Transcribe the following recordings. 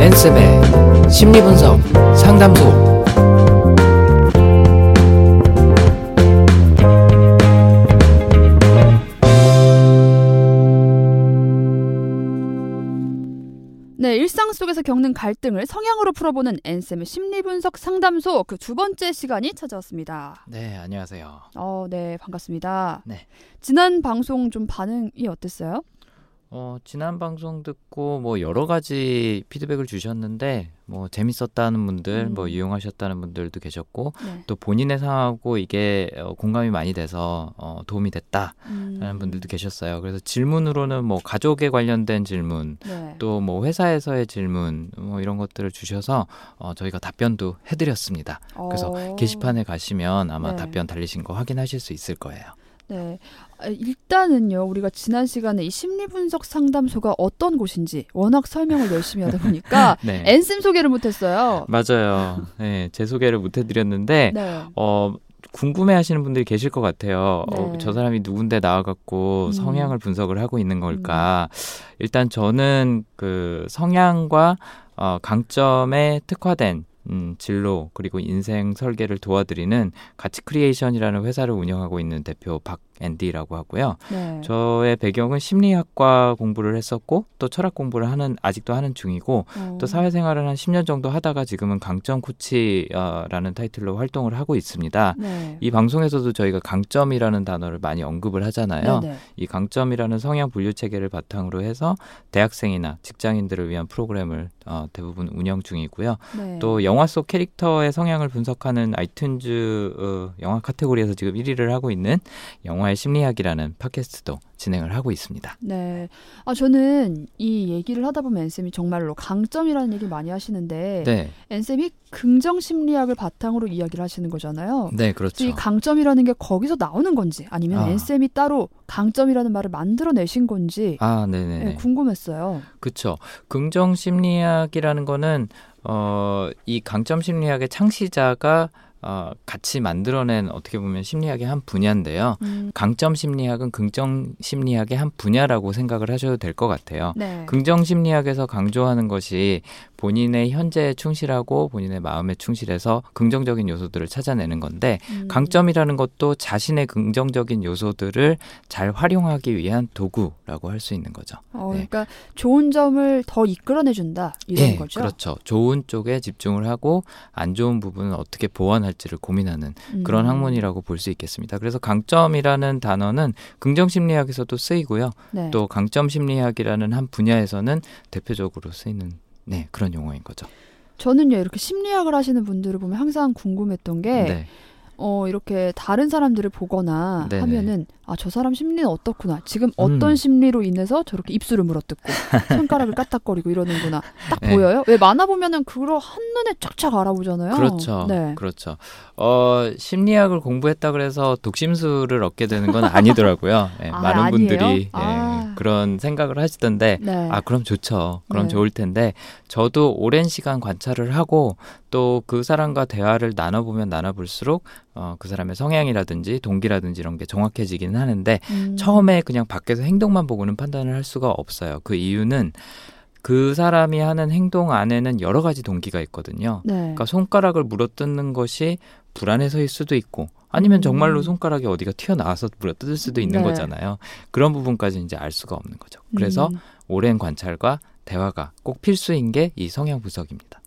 엔쌤의 심리분석 상담소. 속에서 겪는 갈등을 성향으로 풀어보는 앤쌤의 심리 분석 상담소 그 두 번째 시간이 찾아왔습니다. 네, 안녕하세요. 어, 네, 반갑습니다. 네. 지난 방송 좀 반응이 어땠어요? 어, 지난 방송 듣고 뭐 여러 가지 피드백을 주셨는데 뭐 재밌었다는 분들, 음. 뭐 유용하셨다는 분들도 계셨고 네. 또 본인의 상황하고 이게 어, 공감이 많이 돼서 어, 도움이 됐다라는 음, 분들도 계셨어요. 그래서 질문으로는 뭐 가족에 관련된 질문, 네. 또뭐 회사에서의 질문, 뭐 이런 것들을 주셔서 어, 저희가 답변도 해드렸습니다. 그래서 어, 게시판에 가시면 아마 네. 답변 달리신 거 확인하실 수 있을 거예요. 네. 아, 일단은요, 우리가 지난 시간에 이 심리분석 상담소가 어떤 곳인지 워낙 설명을 열심히 하다 보니까 네. 앤쌤 소개를 못했어요. 맞아요. 네, 제 소개를 못 해드렸는데, 네. 어, 궁금해 하시는 분들이 계실 것 같아요. 어, 네. 저 사람이 누군데 나와갖고 음. 성향을 분석을 하고 있는 걸까. 일단 저는 그 성향과 어, 강점에 특화된 음, 진로 그리고 인생 설계를 도와드리는 가치 크리에이션이라는 회사를 운영하고 있는 대표 박 앤디라고 하고요. 네. 저의 배경은 심리학과 공부를 했었고 또 철학 공부를 하는 아직도 하는 중이고 어, 또 사회생활을 한 10년 정도 하다가 지금은 강점 코치라는 타이틀로 활동을 하고 있습니다. 네. 이 방송에서도 저희가 강점이라는 단어를 많이 언급을 하잖아요. 네, 네. 이 강점이라는 성향 분류 체계를 바탕으로 해서 대학생이나 직장인들을 위한 프로그램을 어, 대부분 운영 중이고요. 네. 또 영화 속 캐릭터의 성향을 분석하는 아이튠즈 어, 영화 카테고리에서 지금 1위를 하고 있는 영화 의 심리학이라는 팟캐스트도 진행을 하고 있습니다. 네. 아, 저는 이 얘기를 하다 보면 앤쌤이 정말로 강점이라는 얘기 많이 하시는데, 네, 앤쌤이 긍정 심리학을 바탕으로 이야기를 하시는 거잖아요. 네 그렇죠. 이 강점이라는 게 거기서 나오는 건지, 아니면 아. 앤쌤이 따로 강점이라는 말을 만들어내신 건지, 아, 네, 네네네. 궁금했어요. 그쵸. 긍정 심리학이라는 거는 어, 이 강점 심리학의 창시자가 어, 같이 만들어낸 어떻게 보면 심리학의 한 분야인데요. 음, 강점 심리학은 긍정 심리학의 한 분야라고 생각을 하셔도 될 것 같아요. 네. 긍정 심리학에서 강조하는 것이 본인의 현재에 충실하고 본인의 마음에 충실해서 긍정적인 요소들을 찾아내는 건데 음, 강점이라는 것도 자신의 긍정적인 요소들을 잘 활용하기 위한 도구라고 할 수 있는 거죠. 어, 네. 그러니까 좋은 점을 더 이끌어내준다 이런 예, 거죠. 그렇죠. 좋은 쪽에 집중을 하고 안 좋은 부분은 어떻게 보완할지를 고민하는 음. 그런 학문이라고 볼 수 있겠습니다. 그래서 강점이라는 단어는 긍정 심리학에서도 쓰이고요. 네. 또 강점 심리학이라는 한 분야에서는 대표적으로 쓰이는 네, 그런 용어인 거죠. 저는요 이렇게 심리학을 하시는 분들을 보면 항상 궁금했던 게 네. 어, 이렇게 다른 사람들을 보거나 네네. 하면은 아 저 사람 심리는 어떻구나 지금 어떤 음. 심리로 인해서 저렇게 입술을 물어뜯고 손가락을 까딱거리고 이러는구나 딱 네. 보여요 왜 만화 보면은 그걸 한눈에 쫙쫙 알아보잖아요 그렇죠. 네. 그렇죠. 어, 심리학을 공부했다 그래서 독심술을 얻게 되는 건 아니더라고요. 예, 아, 많은 아니에요? 분들이 예, 아. 그런 생각을 하시던데 네. 아, 그럼 좋죠. 그럼 네. 좋을 텐데, 저도 오랜 시간 관찰을 하고, 또 그 사람과 대화를 나눠보면 나눠볼수록, 어, 그 사람의 성향이라든지 동기라든지 이런 게 정확해지기는 하는데, 음. 처음에 그냥 밖에서 행동만 보고는 판단을 할 수가 없어요. 그 이유는 그 사람이 하는 행동 안에는 여러 가지 동기가 있거든요. 네. 그러니까 손가락을 물어뜯는 것이 불안해서일 수도 있고, 아니면 음. 정말로 손가락이 어디가 튀어나와서 물어뜯을 수도 있는 네. 거잖아요. 그런 부분까지 이제 알 수가 없는 거죠. 그래서 음. 오랜 관찰과 대화가 꼭 필수인 게 이 성향 분석입니다.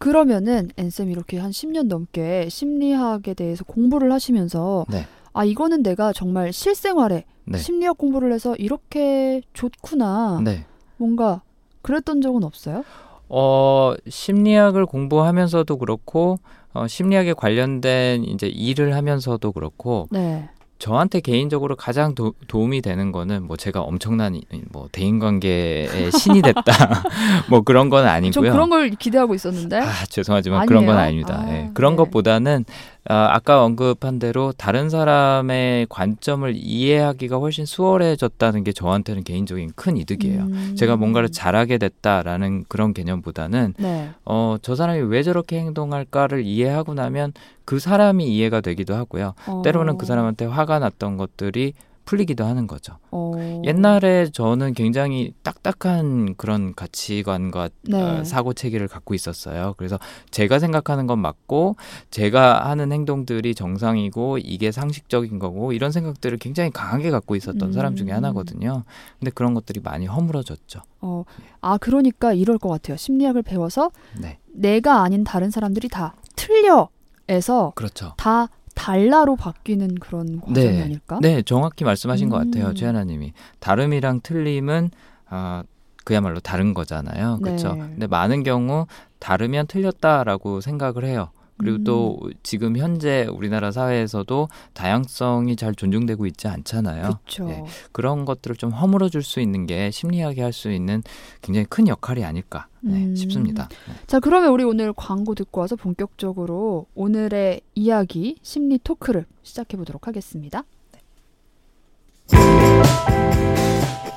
그러면은 앤쌤 이렇게 한 10년 넘게 심리학에 대해서 공부를 하시면서 네. 아 이거는 내가 정말 실생활에 네. 심리학 공부를 해서 이렇게 좋구나 네. 뭔가 그랬던 적은 없어요? 어, 심리학을 공부하면서도 그렇고 어, 심리학에 관련된 이제 일을 하면서도 그렇고 네. 저한테 개인적으로 가장 도, 도움이 되는 거는 뭐 제가 엄청난 이- 뭐 대인 관계의 신이 됐다 뭐 그런 건전 아니고요. 그런 걸 기대하고 있었는데. 아, 죄송하지만 그런 건 아니에요? 아닙니다. 아, 예. 그런 네. 것보다는 아, 아까 언급한 대로 다른 사람의 관점을 이해하기가 훨씬 수월해졌다는 게 저한테는 개인적인 큰 이득이에요. 음. 제가 뭔가를 잘하게 됐다라는 그런 개념보다는 네. 어, 저 사람이 왜 저렇게 행동할까를 이해하고 나면 그 사람이 이해가 되기도 하고요. 어. 때로는 그 사람한테 화가 났던 것들이 풀리기도 하는 거죠. 어. 옛날에 저는 굉장히 딱딱한 그런 가치관과 네. 어, 사고 체계를 갖고 있었어요. 그래서 제가 생각하는 건 맞고 제가 하는 행동들이 정상이고 이게 상식적인 거고 이런 생각들을 굉장히 강하게 갖고 있었던 음. 사람 중에 하나거든요. 근데 그런 것들이 많이 허물어졌죠. 어. 아 그러니까 이럴 것 같아요. 심리학을 배워서 네. 내가 아닌 다른 사람들이 다 틀려 에서 그렇죠. 다 달라로 바뀌는 그런 과정이 네. 아닐까? 네, 정확히 말씀하신 것 음. 같아요. 최하나님이 다름이랑 틀림은 아 그야말로 다른 거잖아요. 그렇죠. 네. 근데 많은 경우 다르면 틀렸다라고 생각을 해요. 그리고 음. 또 지금 현재 우리나라 사회에서도 다양성이 잘 존중되고 있지 않잖아요. 그렇죠. 네. 그런 것들을 좀 허물어 줄 수 있는 게 심리학이 할 수 있는 굉장히 큰 역할이 아닐까 네, 음. 싶습니다. 자, 그러면 우리 오늘 광고 듣고 와서 본격적으로 오늘의 이야기 심리 토크를 시작해 보도록 하겠습니다.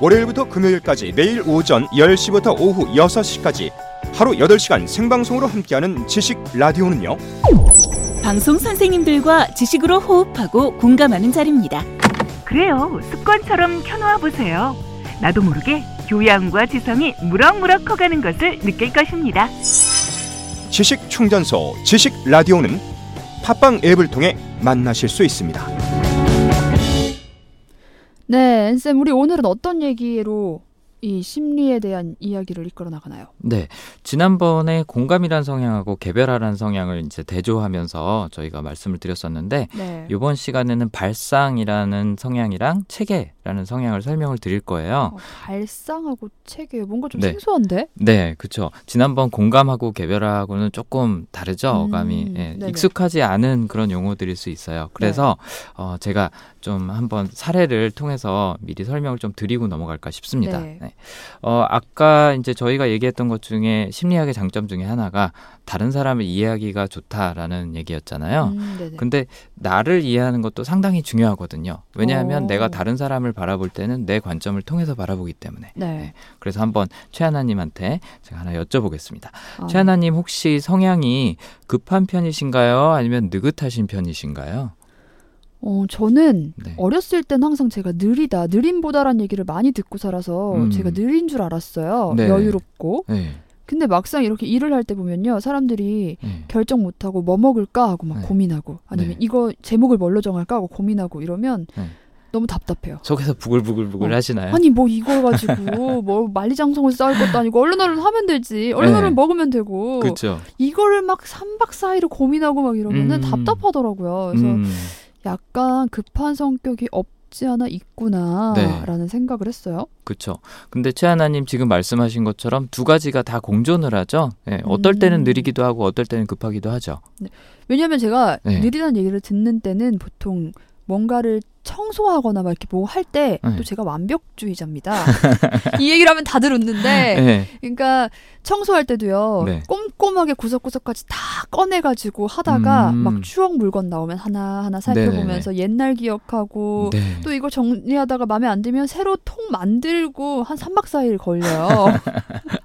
월요일부터 금요일까지 매일 오전 10시부터 오후 6시까지 하루 8시간 생방송으로 함께하는 지식 라디오는요. 방송 선생님들과 지식으로 호흡하고 공감하는 자리입니다. 그래요. 습관처럼 켜놓아 보세요. 나도 모르게 교양과 지성이 무럭무럭 커가는 것을 느낄 것입니다. 지식 충전소 지식 라디오는 팟빵 앱을 통해 만나실 수 있습니다. 네, 앤쌤, 우리 오늘은 어떤 얘기로 이 심리에 대한 이야기를 이끌어 나가나요? 네. 지난번에 공감이란 성향하고 개별화라는 성향을 이제 대조하면서 저희가 말씀을 드렸었는데 네. 이번 시간에는 발상이라는 성향이랑 체계라는 성향을 설명을 드릴 거예요. 어, 발상하고 체계 뭔가 좀 네. 생소한데? 네, 그렇죠. 지난번 공감하고 개별화하고는 조금 다르죠, 음, 어감이. 예, 네네. 네. 익숙하지 않은 그런 용어들일 수 있어요. 그래서 어, 제가 좀 한번 사례를 통해서 미리 설명을 좀 드리고 넘어갈까 싶습니다. 네. 네. 어, 아까 이제 저희가 얘기했던 것 중에 심리학의 장점 중에 하나가 다른 사람을 이해하기가 좋다라는 얘기였잖아요. 음. 근데 나를 이해하는 것도 상당히 중요하거든요. 왜냐하면 어. 내가 다른 사람을 바라볼 때는 내 관점을 통해서 바라보기 때문에. 네. 그래서 한번 최하나님한테 제가 하나 여쭤보겠습니다. 아, 최하나님 혹시 성향이 급한 편이신가요? 아니면 느긋하신 편이신가요? 어, 저는 네. 어렸을 땐 항상 제가 느리다, 느림보다란 얘기를 많이 듣고 살아서 음. 제가 느린 줄 알았어요. 네. 여유롭고. 네. 근데 막상 이렇게 일을 할 때 보면요. 사람들이 네. 결정 못하고 뭐 먹을까 하고 막 네. 고민하고 아니면 네. 이거 제목을 뭘로 정할까 하고 고민하고 이러면 네. 너무 답답해요. 속에서 부글부글부글 어. 하시나요? 아니 뭐 이걸 가지고 뭐 만리장성을 쌓을 것도 아니고 얼른 얼른 하면 되지. 얼른 네. 얼른 먹으면 되고. 그렇죠. 이거를 막 3박 4일을 고민하고 막 이러면은 음. 답답하더라고요. 그래서 음, 약간 급한 성격이 없지 않아 네. 있구나라는 생각을 했어요. 그렇죠. 근데 최하나님 지금 말씀하신 것처럼 두 가지가 다 공존을 하죠. 예, 어떨 때는 음. 느리기도 하고 어떨 때는 급하기도 하죠. 왜냐하면 제가 네. 느리다는 얘기를 듣는 때는 보통 뭔가를 청소하거나 막 이렇게 뭐 할 때또 네. 제가 완벽주의자입니다. 이 얘기를 하면 다들 웃는데 네. 그러니까 청소할 때도요 네. 꼼꼼하게 구석구석까지 다 꺼내가지고 하다가 음. 막 추억 물건 나오면 하나 하나 살펴보면서 옛날 기억하고 네. 또 이거 정리하다가 마음에 안 들면 새로 통 만들고 한 3박 4일 걸려요.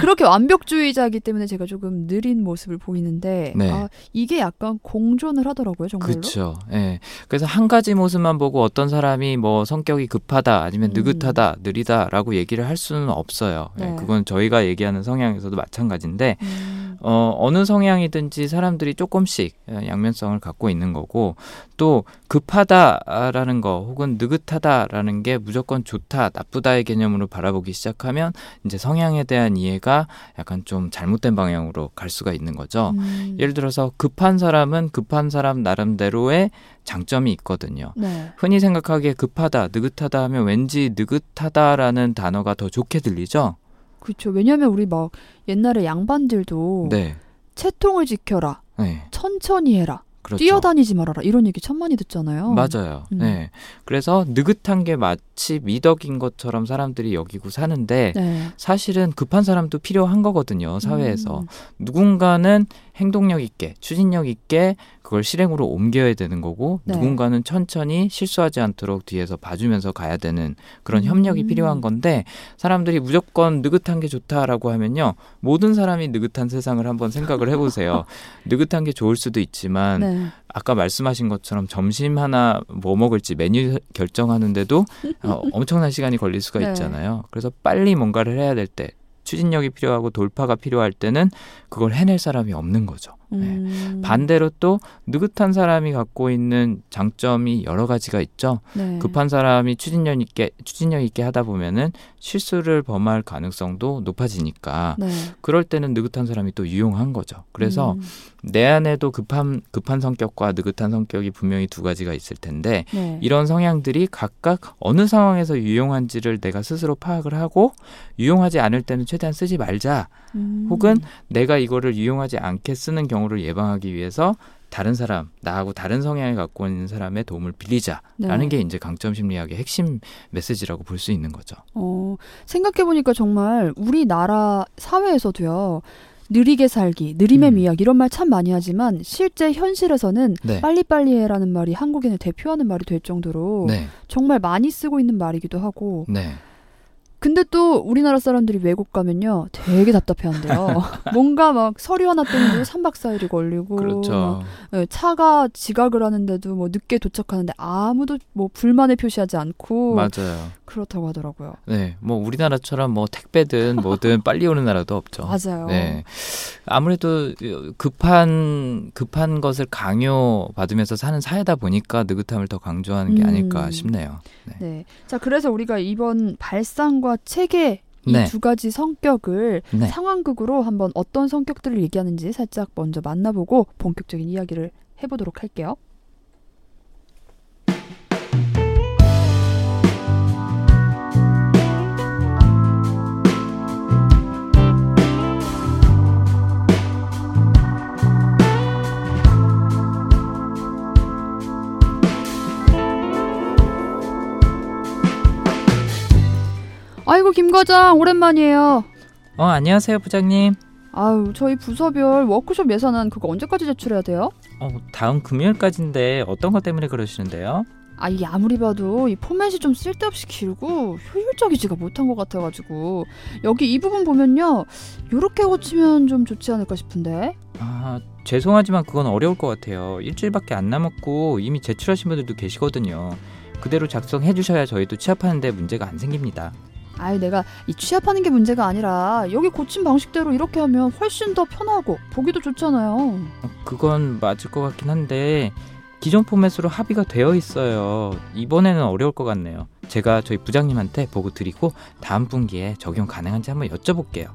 그렇게 완벽주의자이기 때문에 제가 조금 느린 모습을 보이는데 네. 아, 이게 약간 공존을 하더라고요, 정말로. 그렇죠. 예. 그래서 한 가지 모습만 보고 어떤 사람이 뭐 성격이 급하다 아니면 음. 느긋하다, 느리다라고 얘기를 할 수는 없어요. 예, 네. 그건 저희가 얘기하는 성향에서도 마찬가지인데 음, 어, 어느 성향이든지 사람들이 조금씩 예, 양면성을 갖고 있는 거고 또 급하다라는 거 혹은 느긋하다라는 게 무조건 좋다, 나쁘다의 개념으로 바라보기 시작하면 이제 성향에 대한 이해가 약간 좀 잘못된 방향으로 갈 수가 있는 거죠. 음, 예를 들어서 급한 사람은 급한 사람 나름대로의 장점이 있거든요. 네. 흔히 생각하기에 급하다, 느긋하다 하면 왠지 느긋하다라는 단어가 더 좋게 들리죠? 그렇죠. 왜냐하면 우리 막 옛날에 양반들도 네. 채통을 지켜라, 네. 천천히 해라, 그렇죠. 뛰어다니지 말아라 이런 얘기 참 많이 듣잖아요. 맞아요. 음. 네. 그래서 느긋한 게 마치 미덕인 것처럼 사람들이 여기고 사는데 네. 사실은 급한 사람도 필요한 거거든요, 사회에서. 음, 누군가는 행동력 있게, 추진력 있게 그걸 실행으로 옮겨야 되는 거고 네. 누군가는 천천히 실수하지 않도록 뒤에서 봐주면서 가야 되는 그런 음. 협력이 필요한 건데 사람들이 무조건 느긋한 게 좋다라고 하면요 모든 사람이 느긋한 세상을 한번 생각을 해보세요 느긋한 게 좋을 수도 있지만 네. 네. 아까 말씀하신 것처럼 점심 하나 뭐 먹을지 메뉴 결정하는데도 어, 엄청난 시간이 걸릴 수가 네. 있잖아요. 그래서 빨리 뭔가를 해야 될 때, 추진력이 필요하고 돌파가 필요할 때는 그걸 해낼 사람이 없는 거죠. 네. 음. 반대로 또 느긋한 사람이 갖고 있는 장점이 여러 가지가 있죠. 네. 급한 사람이 추진력 있게 추진력 있게 하다 보면은 실수를 범할 가능성도 높아지니까 네. 그럴 때는 느긋한 사람이 또 유용한 거죠. 그래서 음. 내 안에도 급한 급한 성격과 느긋한 성격이 분명히 두 가지가 있을 텐데 네. 이런 성향들이 각각 어느 상황에서 유용한지를 내가 스스로 파악을 하고 유용하지 않을 때는 최대한 쓰지 말자. 음. 혹은 내가 이거를 유용하지 않게 쓰는 경우 를 예방하기 위해서 다른 사람, 나하고 다른 성향을 갖고 있는 사람의 도움을 빌리자라는 네. 게 이제 강점 심리학의 핵심 메시지라고 볼 수 있는 거죠. 어, 생각해 보니까 정말 우리나라 사회에서도요, 느리게 살기, 느림의 음. 미학 이런 말 참 많이 하지만 실제 현실에서는 네. 빨리빨리 해라는 말이 한국인을 대표하는 말이 될 정도로 네. 정말 많이 쓰고 있는 말이기도 하고 네. 근데 또 우리나라 사람들이 외국 가면요 되게 답답해한대요. 뭔가 막 서류 하나 때문에 3박 4일이 걸리고 막 그렇죠. 예, 차가 지각을 하는데도 뭐 늦게 도착하는데 아무도 뭐 불만을 표시하지 않고 맞아요. 그렇다고 하더라고요. 네. 뭐 우리나라처럼 뭐 택배든 뭐든 빨리 오는 나라도 없죠. 맞아요. 네. 아무래도 급한 급한 것을 강요 받으면서 사는 사회다 보니까 느긋함을 더 강조하는 게 음. 아닐까 싶네요. 네. 네. 자, 그래서 우리가 이번 발상과 체계 이 네. 두 가지 성격을 네. 상황극으로 한번 어떤 성격들을 얘기하는지 살짝 먼저 만나보고 본격적인 이야기를 해보도록 할게요. 아이고 김 과장 오랜만이에요. 어, 안녕하세요, 부장님. 아유 저희 부서별 워크숍 예산안 그거 언제까지 제출해야 돼요? 어, 다음 금요일까지인데 어떤 것 때문에 그러시는데요? 아 이게 아무리 봐도 이 포맷이 좀 쓸데없이 길고 효율적이지가 못한 것 같아가지고 여기 이 부분 보면요 요렇게 고치면 좀 좋지 않을까 싶은데 아, 죄송하지만 그건 어려울 것 같아요. 일주일밖에 안 남았고 이미 제출하신 분들도 계시거든요. 그대로 작성해 주셔야 저희도 취합하는데 문제가 안 생깁니다. 아이 내가 이 취합하는 게 문제가 아니라 여기 고친 방식대로 이렇게 하면 훨씬 더 편하고 보기도 좋잖아요 어, 그건 맞을 것 같긴 한데 기존 포맷으로 합의가 되어 있어요. 이번에는 어려울 것 같네요. 제가 저희 부장님한테 보고 드리고 다음 분기에 적용 가능한지 한번 여쭤볼게요.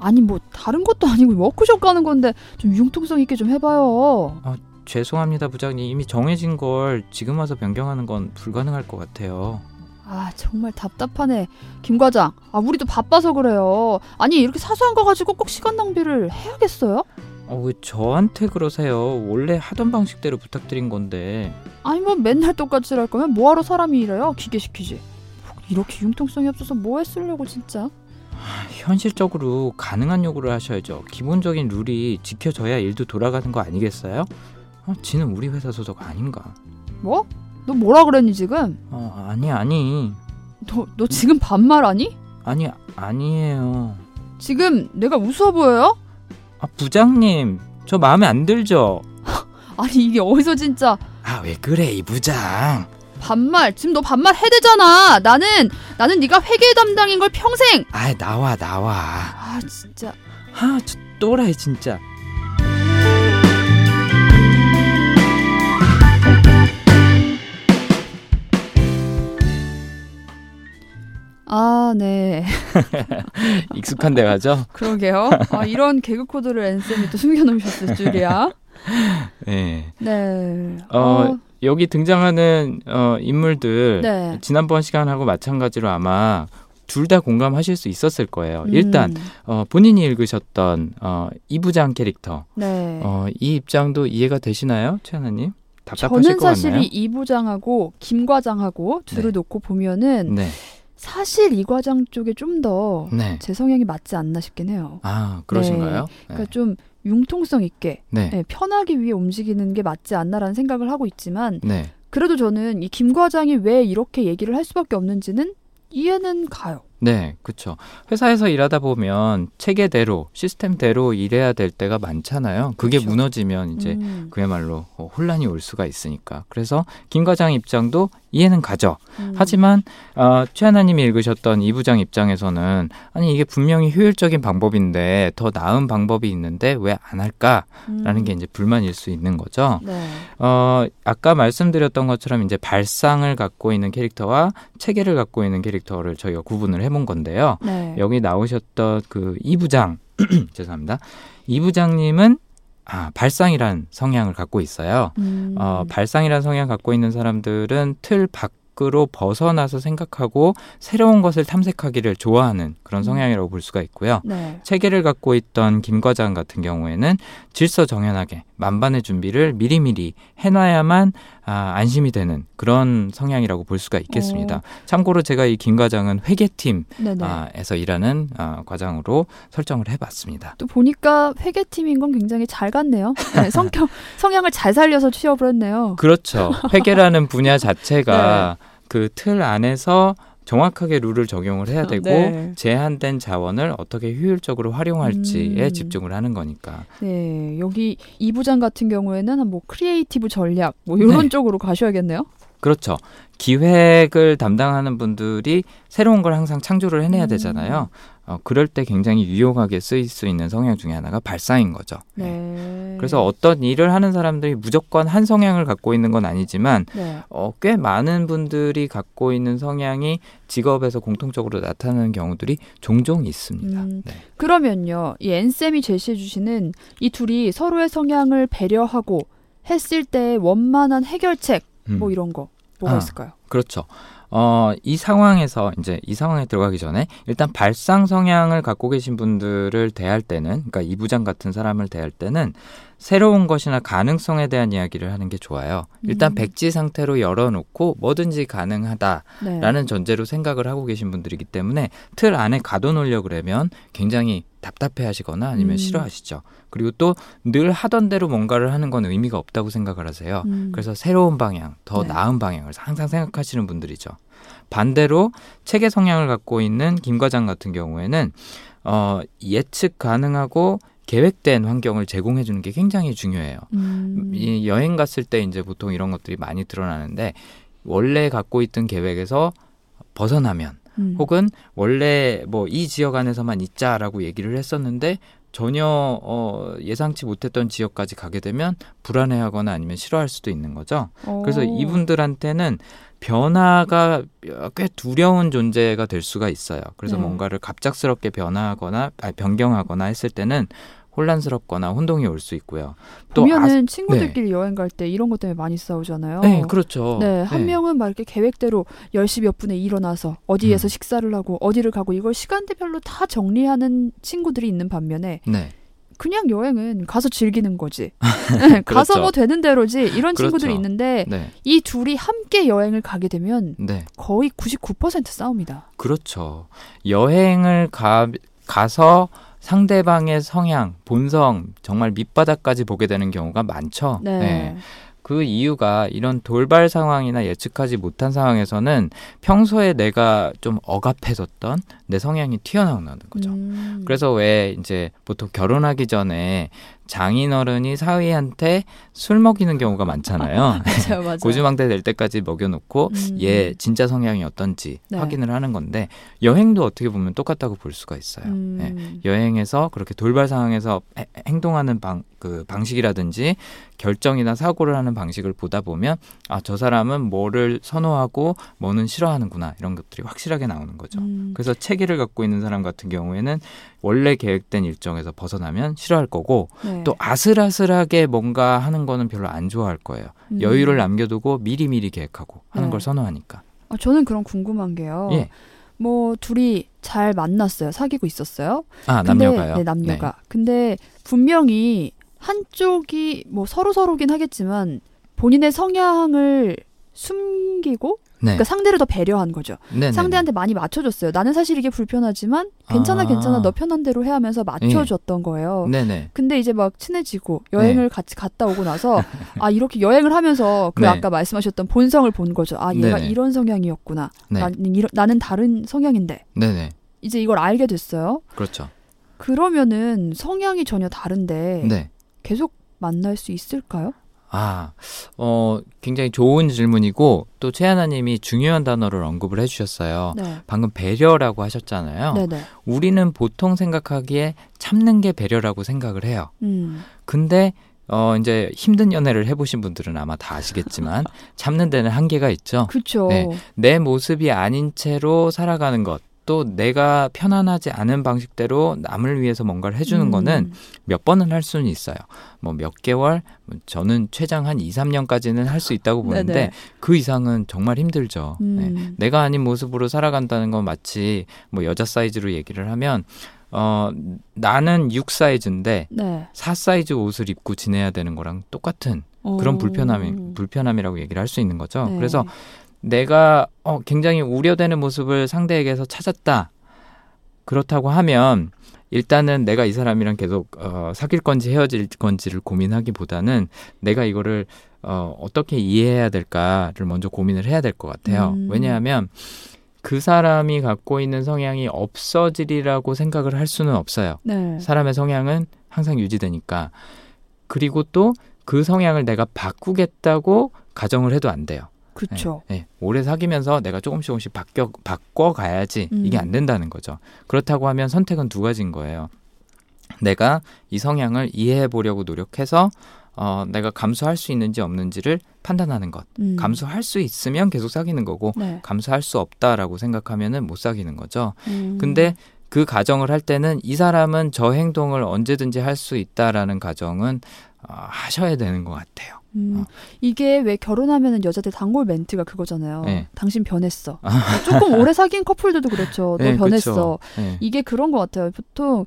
아니 뭐 다른 것도 아니고 워크숍 가는 건데 좀 융통성 있게 좀 해봐요 죄송합니다, 부장님. 이미 정해진 걸 지금 와서 변경하는 건 불가능할 것 같아요. 아 정말 답답하네 김 과장 아 우리도 바빠서 그래요 아니 이렇게 사소한 거 가지고 꼭 시간 낭비를 해야겠어요? 어, 왜 저한테 그러세요? 원래 하던 방식대로 부탁드린 건데. 아니 뭐 맨날 똑같이 할 거면 뭐하러 사람이 일해요 기계시키지 이렇게 융통성이 없어서 뭐 했으려고 진짜 현실적으로 가능한 요구를 하셔야죠. 기본적인 룰이 지켜져야 일도 돌아가는 거 아니겠어요? 어, 지는 우리 회사 소속 아닌가? 뭐? 너 뭐라 그랬니 지금? 어, 아니 아니 너, 너 지금 반말하니? 아니 아니에요. 지금 내가 우스워 보여요? 아 부장님 저 마음에 안 들죠? 아니 이게 어디서 진짜 아 왜 그래 이 부장? 반말 지금 너 반말 해대잖아 나는 나는 네가 회계 담당인 걸 평생 아 나와 나와. 아 진짜 아 저 또라이 진짜. 아 네 익숙한 데 가죠? 그러게요 아 이런 개그 코드를 앤쌤이 또 숨겨놓으셨을 줄이야 네. 네 어, 여기 등장하는 어, 인물들 네. 지난번 시간하고 마찬가지로 아마 둘 다 공감하실 수 있었을 거예요. 일단 음, 어, 본인이 읽으셨던 어, 이부장 캐릭터 네. 어, 이 입장도 이해가 되시나요, 최하나님? 답답하실 저는 것 사실 같나요? 이, 이 부장하고 김 과장하고 둘을 네. 놓고 보면은 네, 사실 이 과장 쪽에 좀 더제 네. 성향이 맞지 않나 싶긴 해요. 아 그러신가요? 네. 그러니까 좀 융통성 있게 네. 네, 편하기 위해 움직이는 게 맞지 않나라는 생각을 하고 있지만 네. 그래도 저는 이 김 과장이 왜 이렇게 얘기를 할 수밖에 없는지는 이해는 가요. 네, 그렇죠. 회사에서 일하다 보면 체계대로 시스템대로 일해야 될 때가 많잖아요. 그게 그쵸. 무너지면 이제 음, 그야말로 어, 혼란이 올 수가 있으니까. 그래서 김 과장 입장도 이해는 가죠. 음. 하지만 어, 최하나님이 읽으셨던 이 부장 입장에서는 아니 이게 분명히 효율적인 방법인데 더 나은 방법이 있는데 왜 안 할까라는 음. 게 이제 불만일 수 있는 거죠. 네. 어, 아까 말씀드렸던 것처럼 이제 발상을 갖고 있는 캐릭터와 체계를 갖고 있는 캐릭터를 저희가 구분을 해본 건데요. 네. 여기 나오셨던 그 이 부장 죄송합니다. 이 부장님은 아, 발상이란 성향을 갖고 있어요. 음. 어, 발상이란 성향 갖고 있는 사람들은 틀 밖으로 벗어나서 생각하고 새로운 것을 탐색하기를 좋아하는 그런 음. 성향이라고 볼 수가 있고요. 네. 체계를 갖고 있던 김 과장 같은 경우에는 질서 정연하게 만반의 준비를 미리미리 해놔야만 아, 안심이 되는 그런 성향이라고 볼 수가 있겠습니다. 어. 참고로 제가 이 김 과장은 회계팀에서 네네. 일하는 아, 과장으로 설정을 해봤습니다. 또 보니까 회계팀인 건 굉장히 잘 갔네요. 네, 성격 성향을 잘 살려서 취업을 했네요. 그렇죠. 회계라는 분야 네. 자체가 그틀 안에서 정확하게 룰을 적용을 해야 되고 네. 제한된 자원을 어떻게 효율적으로 활용할지에 음. 집중을 하는 거니까. 네, 여기 이 부장 같은 경우에는 한뭐 creative 전략 뭐 이런 네. 쪽으로 가셔야겠네요. 그렇죠. 기획을 담당하는 분들이 새로운 걸 항상 창조를 해내야 음. 되잖아요. 어, 그럴 때 굉장히 유용하게 쓰일 수 있는 성향 중에 하나가 발상인 거죠. 네. 그래서 어떤 일을 하는 사람들이 무조건 한 성향을 갖고 있는 건 아니지만 네. 어, 꽤 많은 분들이 갖고 있는 성향이 직업에서 공통적으로 나타나는 경우들이 종종 있습니다. 음. 네. 그러면요, 이 엔쌤이 제시해 주시는 이 둘이 서로의 성향을 배려하고 했을 때 원만한 해결책 음. 뭐 이런 거 뭐가 아. 있을까요? 그렇죠. 어, 이 상황에서 이제 이 상황에 들어가기 전에 일단 발상 성향을 갖고 계신 분들을 대할 때는 그러니까 이 부장 같은 사람을 대할 때는 새로운 것이나 가능성에 대한 이야기를 하는 게 좋아요. 일단 음. 백지 상태로 열어놓고 뭐든지 가능하다라는 네. 전제로 생각을 하고 계신 분들이기 때문에 틀 안에 가둬놓으려 그러면 굉장히 답답해 하시거나 아니면 음. 싫어하시죠. 그리고 또 늘 하던 대로 뭔가를 하는 건 의미가 없다고 생각을 하세요. 음. 그래서 새로운 방향, 더 네. 나은 방향을 항상 생각하시는 분들이죠. 반대로 체계 성향을 갖고 있는 김 과장 같은 경우에는 어, 예측 가능하고 계획된 환경을 제공해 주는 게 굉장히 중요해요. 음. 이 여행 갔을 때 이제 보통 이런 것들이 많이 드러나는데 원래 갖고 있던 계획에서 벗어나면 음. 혹은 원래 뭐 이 지역 안에서만 있자라고 얘기를 했었는데 전혀 어, 예상치 못했던 지역까지 가게 되면 불안해하거나 아니면 싫어할 수도 있는 거죠. 그래서 오. 이분들한테는 변화가 꽤 두려운 존재가 될 수가 있어요. 그래서 네. 뭔가를 갑작스럽게 변화하거나 아니, 변경하거나 했을 때는 혼란스럽거나 혼동이 올 수 있고요. 또 보면은 친구들끼리 여행 갈 때 이런 것 때문에 많이 싸우잖아요. 네, 그렇죠. 네, 한 명은 막 이렇게 계획대로 10시 몇 분에 일어나서 어디에서 음. 식사를 하고 어디를 가고 이걸 시간대별로 다 정리하는 친구들이 있는 반면에 네. 그냥 여행은 가서 즐기는 거지. 네, 가서 그렇죠. 뭐 되는 대로지. 이런 친구들이 그렇죠. 있는데 네. 이 둘이 함께 여행을 가게 되면 네. 거의 99% 싸웁니다. 그렇죠. 여행을 가, 가서 상대방의 성향, 본성, 정말 밑바닥까지 보게 되는 경우가 많죠. 네. 그 이유가 이런 돌발 상황이나 예측하지 못한 상황에서는 평소에 내가 좀 억압해뒀던 내 성향이 튀어나오는 거죠. 음. 그래서 왜 이제 보통 결혼하기 전에 장인어른이 사위한테 술 먹이는 경우가 많잖아요. 맞아요, 맞아요. 고주망대 될 때까지 먹여놓고 음. 얘 진짜 성향이 어떤지 네. 확인을 하는 건데 여행도 어떻게 보면 똑같다고 볼 수가 있어요. 음. 네. 여행에서 그렇게 돌발 상황에서 해- 행동하는 방, 그 방식이라든지 결정이나 사고를 하는 방식을 보다 보면 아, 저 사람은 뭐를 선호하고 뭐는 싫어하는구나 이런 것들이 확실하게 나오는 거죠. 음. 그래서 체계를 갖고 있는 사람 같은 경우에는 원래 계획된 일정에서 벗어나면 싫어할 거고 네. 또 아슬아슬하게 뭔가 하는 거는 별로 안 좋아할 거예요. 음. 여유를 남겨두고 미리미리 계획하고 하는 네. 걸 선호하니까. 아, 저는 그런 궁금한 게요. 예. 뭐 둘이 잘 만났어요. 사귀고 있었어요. 아, 근데- 남녀가요. 네, 남녀가. 근데 분명히 한쪽이 뭐 서로 서로긴 하겠지만 본인의 성향을 숨기고 네. 그러니까 상대를 더 배려한 거죠. 네네네. 상대한테 많이 맞춰줬어요. 나는 사실 이게 불편하지만 괜찮아 아. 괜찮아 너 편한 대로 해 하면서 맞춰줬던 거예요. 네네. 근데 이제 막 친해지고 여행을 같이 갔다 오고 나서 아 이렇게 여행을 하면서 그 네. 아까 말씀하셨던 본성을 본 거죠. 아 얘가 네네. 이런 성향이었구나. 네. 나는, 이런- 나는 다른 성향인데 네네. 이제 이걸 알게 됐어요. 그렇죠. 그러면은 성향이 전혀 다른데 네. 계속 만날 수 있을까요? 아, 어, 굉장히 좋은 질문이고 또 최하나님이 중요한 단어를 언급을 해주셨어요. 네. 방금 배려라고 하셨잖아요. 네네. 우리는 보통 생각하기에 참는 게 배려라고 생각을 해요. 음. 근데 어 이제 힘든 연애를 해보신 분들은 아마 다 아시겠지만 참는 데는 한계가 있죠. 그쵸. 네. 내 모습이 아닌 채로 살아가는 것. 또 내가 편안하지 않은 방식대로 남을 위해서 뭔가를 해주는 음. 거는 몇 번은 할 수는 있어요. 뭐 몇 개월, 뭐 저는 최장 한 2, 3년까지는 할 수 있다고 보는데 네네. 그 이상은 정말 힘들죠. 네. 음. 내가 아닌 모습으로 살아간다는 건 마치 뭐 여자 사이즈로 얘기를 하면 어 나는 6 사이즈인데 네. 4 사이즈 옷을 입고 지내야 되는 거랑 똑같은 그런 어. 불편함이 불편함이라고 얘기를 할 수 있는 거죠. 네. 그래서 내가 어, 굉장히 우려되는 모습을 상대에게서 찾았다. 그렇다고 하면 일단은 내가 이 사람이랑 계속 어, 사귈 건지 헤어질 건지를 고민하기보다는 내가 이거를 어, 어떻게 이해해야 될까를 먼저 고민을 해야 될 것 같아요. 음. 왜냐하면 그 사람이 갖고 있는 성향이 없어지리라고 생각을 할 수는 없어요. 네. 사람의 성향은 항상 유지되니까. 그리고 또 그 성향을 내가 바꾸겠다고 가정을 해도 안 돼요. 그쵸. 예, 예. 오래 사귀면서 내가 조금씩 조금씩 바뀌어 바꿔 가야지 음. 이게 안 된다는 거죠. 그렇다고 하면 선택은 두 가지인 거예요. 내가 이 성향을 이해해 보려고 노력해서 어, 내가 감수할 수 있는지 없는지를 판단하는 것. 음. 감수할 수 있으면 계속 사귀는 거고 네. 감수할 수 없다라고 생각하면은 못 사귀는 거죠. 음. 근데 그 가정을 할 때는 이 사람은 저 행동을 언제든지 할 수 있다라는 가정은 어, 하셔야 되는 것 같아요. 음, 어. 이게 왜 결혼하면은 여자들 단골 멘트가 그거잖아요. 네. 당신 변했어. 조금 오래 사귄 커플들도 그렇죠. 너 네, 변했어. 그쵸. 네. 이게 그런 것 같아요. 보통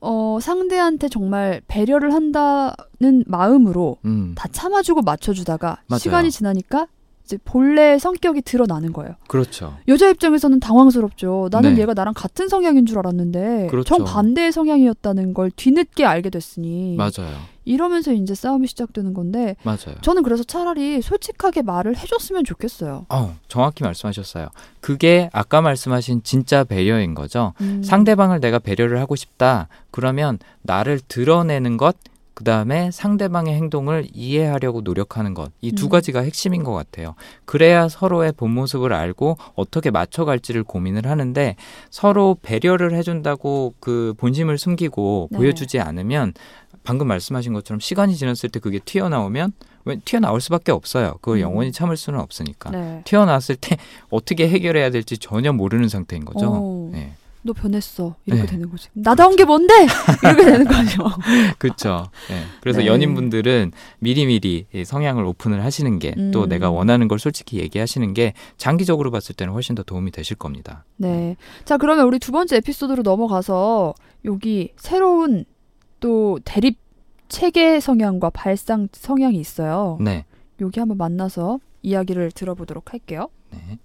어, 상대한테 정말 배려를 한다는 마음으로 음, 다 참아주고 맞춰주다가 맞아요. 시간이 지나니까 이제 본래 성격이 드러나는 거예요. 그렇죠. 여자 입장에서는 당황스럽죠. 나는 네. 얘가 나랑 같은 성향인 줄 알았는데 그렇죠. 정 반대의 성향이었다는 걸 뒤늦게 알게 됐으니 맞아요. 이러면서 이제 싸움이 시작되는 건데 맞아요. 저는 그래서 차라리 솔직하게 말을 해줬으면 좋겠어요. 어, 정확히 말씀하셨어요. 그게 아까 말씀하신 진짜 배려인 거죠. 음. 상대방을 내가 배려를 하고 싶다. 그러면 나를 드러내는 것, 그 다음에 상대방의 행동을 이해하려고 노력하는 것. 이두 음. 가지가 핵심인 것 같아요. 그래야 서로의 본 모습을 알고 어떻게 맞춰갈지를 고민을 하는데 서로 배려를 해준다고 그 본심을 숨기고 네. 보여주지 않으면 방금 말씀하신 것처럼 시간이 지났을 때 그게 튀어나오면 왜 튀어나올 수밖에 없어요. 그걸 음. 영원히 참을 수는 없으니까. 네. 튀어나왔을 때 어떻게 해결해야 될지 전혀 모르는 상태인 거죠. 어. 네. 너 변했어. 이렇게 네. 되는 거지. 나다운 게 뭔데? 이렇게 되는 거죠. 그렇죠. 네. 그래서 네. 연인분들은 미리미리 이 성향을 오픈을 하시는 게또 음. 내가 원하는 걸 솔직히 얘기하시는 게 장기적으로 봤을 때는 훨씬 더 도움이 되실 겁니다. 네. 자, 그러면 우리 두 번째 에피소드로 넘어가서 여기 새로운 또 대립 체계 성향과 발상 성향이 있어요. 네. 여기 한번 만나서 이야기를 들어보도록 할게요. 네.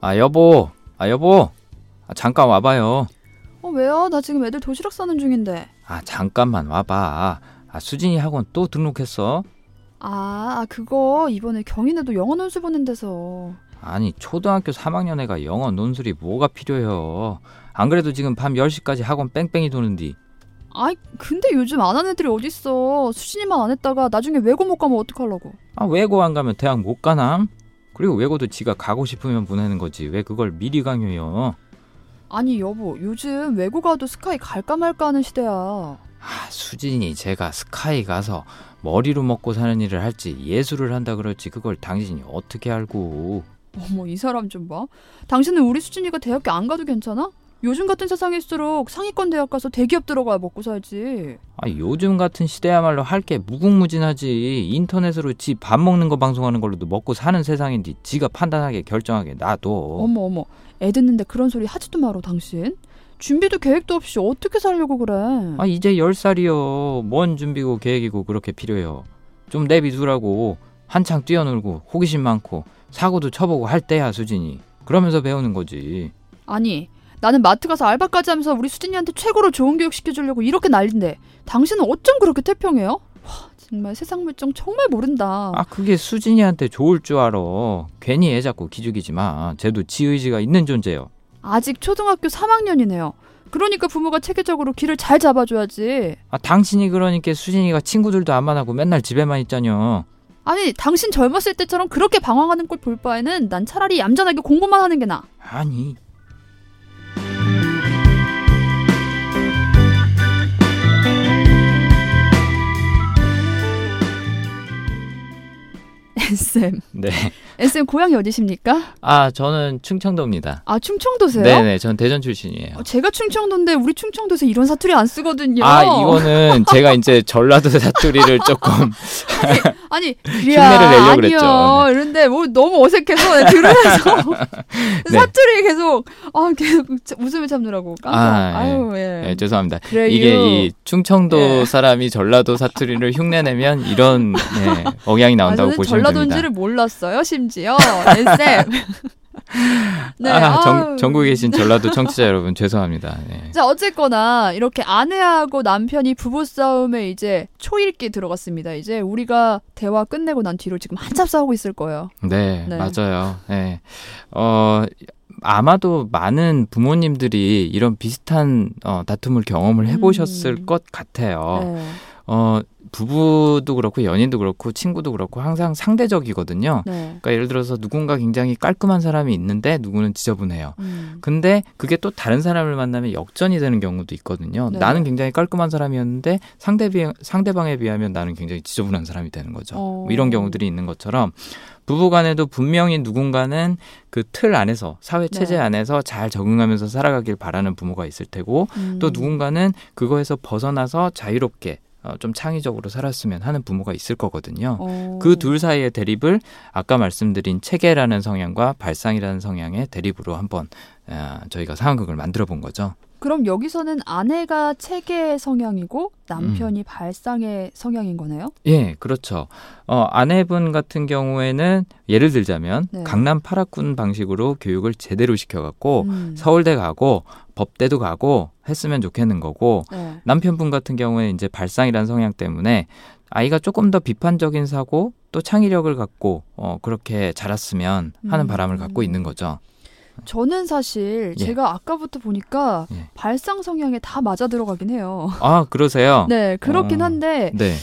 아 여보, 아 여보, 아, 잠깐 와봐요. 어, 왜요? 나 지금 애들 도시락 싸는 중인데. 아 잠깐만 와봐. 아 수진이 학원 또 등록했어? 아, 아, 그거 이번에 경인에도 영어 논술 보낸 데서. 아니 초등학교 3학년 애가 영어 논술이 뭐가 필요해요. 안 그래도 지금 밤 10시까지 학원 뺑뺑이 도는디. 아이, 근데 요즘 안 하는 애들이 어딨어. 수진이만 안 했다가 나중에 외고 못 가면 어떡하려고. 아 외고 안 가면 대학 못 가남? 그리고 외고도 지가 가고 싶으면 보내는 거지. 왜 그걸 미리 강요해요? 아니, 여보, 요즘 외고 가도 스카이 갈까 말까 하는 시대야. 아 수진이 제가 스카이 가서 머리로 먹고 사는 일을 할지 예술을 한다 그럴지 그걸 당신이 어떻게 알고? 어머, 이 사람 좀 봐. 당신은 우리 수진이가 대학교 안 가도 괜찮아? 요즘 같은 세상일수록 상위권 대학 가서 대기업 들어가 먹고 살지. 아, 요즘 같은 시대야말로 할 게 무궁무진하지. 인터넷으로 지 밥 먹는 거 방송하는 걸로도 먹고 사는 세상인데 지가 판단하게 결정하게 놔둬. 어머 어머. 애 듣는데 그런 소리 하지도 마라 당신. 준비도 계획도 없이 어떻게 살려고 그래. 아, 이제 열살이요뭔 준비고 계획이고 그렇게 필요해요. 좀 내비두라고. 한창 뛰어놀고 호기심 많고 사고도 쳐보고 할 때야 수진이. 그러면서 배우는 거지. 아니 나는 마트 가서 알바까지 하면서 우리 수진이한테 최고로 좋은 교육 시켜주려고 이렇게 난린데 당신은 어쩜 그렇게 태평해요? 와 정말 세상 물정 정말 모른다. 아 그게 수진이한테 좋을 줄 알아. 괜히 애 잡고 기죽이지 마. 쟤도 지 의지가 있는 존재요. 아직 초등학교 3학년이네요. 그러니까 부모가 체계적으로 길을 잘 잡아줘야지. 아 당신이 그러니까 수진이가 친구들도 안 만나고 맨날 집에만 있잖여. 아니 당신 젊었을 때처럼 그렇게 방황하는 꼴 볼 바에는 난 차라리 얌전하게 공부만 하는 게 나아. 아니 SM. 네. SM 고향이 어디십니까? 아 저는 충청도입니다. 아 충청도세요? 네네 전 대전 출신이에요. 어, 제가 충청도인데 우리 충청도에서 이런 사투리 안 쓰거든요. 아 이거는 제가 이제 전라도 사투리를 조금 아니 흉내를 내려고 아니요 그랬죠. 네. 이런데 뭐 너무 어색해서 내가 들으면서 네. 사투리 계속 아 계속 참- 웃음을 참느라고 깜짝 아, 아, 예. 유 예. 네, 죄송합니다. 그래요. 이게 이 충청도 예. 사람이 전라도 사투리를 흉내내면 이런 네, 억양이 아, 나온다고 저는 보시면 됩니다. 전라도인지를 몰랐어요 심 지어 쌤. 네, 아. 전, 전국에 계신 전라도 청취자 여러분 죄송합니다. 네. 자 어쨌거나 이렇게 아내하고 남편이 부부 싸움에 이제 초읽기 들어갔습니다. 이제 우리가 대화 끝내고 난 뒤로 지금 한참 싸우고 있을 거예요. 네, 네. 맞아요. 네. 어, 아마도 많은 부모님들이 이런 비슷한 어, 다툼을 경험을 해보셨을 음. 것 같아요. 네. 어, 부부도 그렇고 연인도 그렇고 친구도 그렇고 항상 상대적이거든요. 네. 그러니까 예를 들어서 누군가 굉장히 깔끔한 사람이 있는데 누구는 지저분해요. 음. 근데 그게 또 다른 사람을 만나면 역전이 되는 경우도 있거든요. 네. 나는 굉장히 깔끔한 사람이었는데 상대 비, 상대방에 비하면 나는 굉장히 지저분한 사람이 되는 거죠. 어. 뭐 이런 경우들이 있는 것처럼 부부 간에도 분명히 누군가는 그 틀 안에서 사회 체제 네. 안에서 잘 적응하면서 살아가길 바라는 부모가 있을 테고 음. 또 누군가는 그거에서 벗어나서 자유롭게 어, 좀 창의적으로 살았으면 하는 부모가 있을 거거든요. 어. 그둘 사이의 대립을 아까 말씀드린 체계라는 성향과 발상이라는 성향의 대립으로 한번 아, 저희가 상황극을 만들어 본 거죠. 그럼 여기서는 아내가 체계의 성향이고 남편이 음. 발상의 성향인 거네요? 예, 그렇죠. 어, 아내분 같은 경우에는 예를 들자면 네. 강남 파라군 방식으로 교육을 제대로 시켜갖고 음. 서울대 가고 법대도 가고 했으면 좋겠는 거고 네. 남편분 같은 경우에는 이제 발상이라는 성향 때문에 아이가 조금 더 비판적인 사고 또 창의력을 갖고 어, 그렇게 자랐으면 하는 음. 바람을 갖고 있는 거죠. 저는 사실 예. 제가 아까부터 보니까 예. 발상 성향에 다 맞아 들어가긴 해요. 아, 그러세요? 네, 그렇긴 어. 한데 네.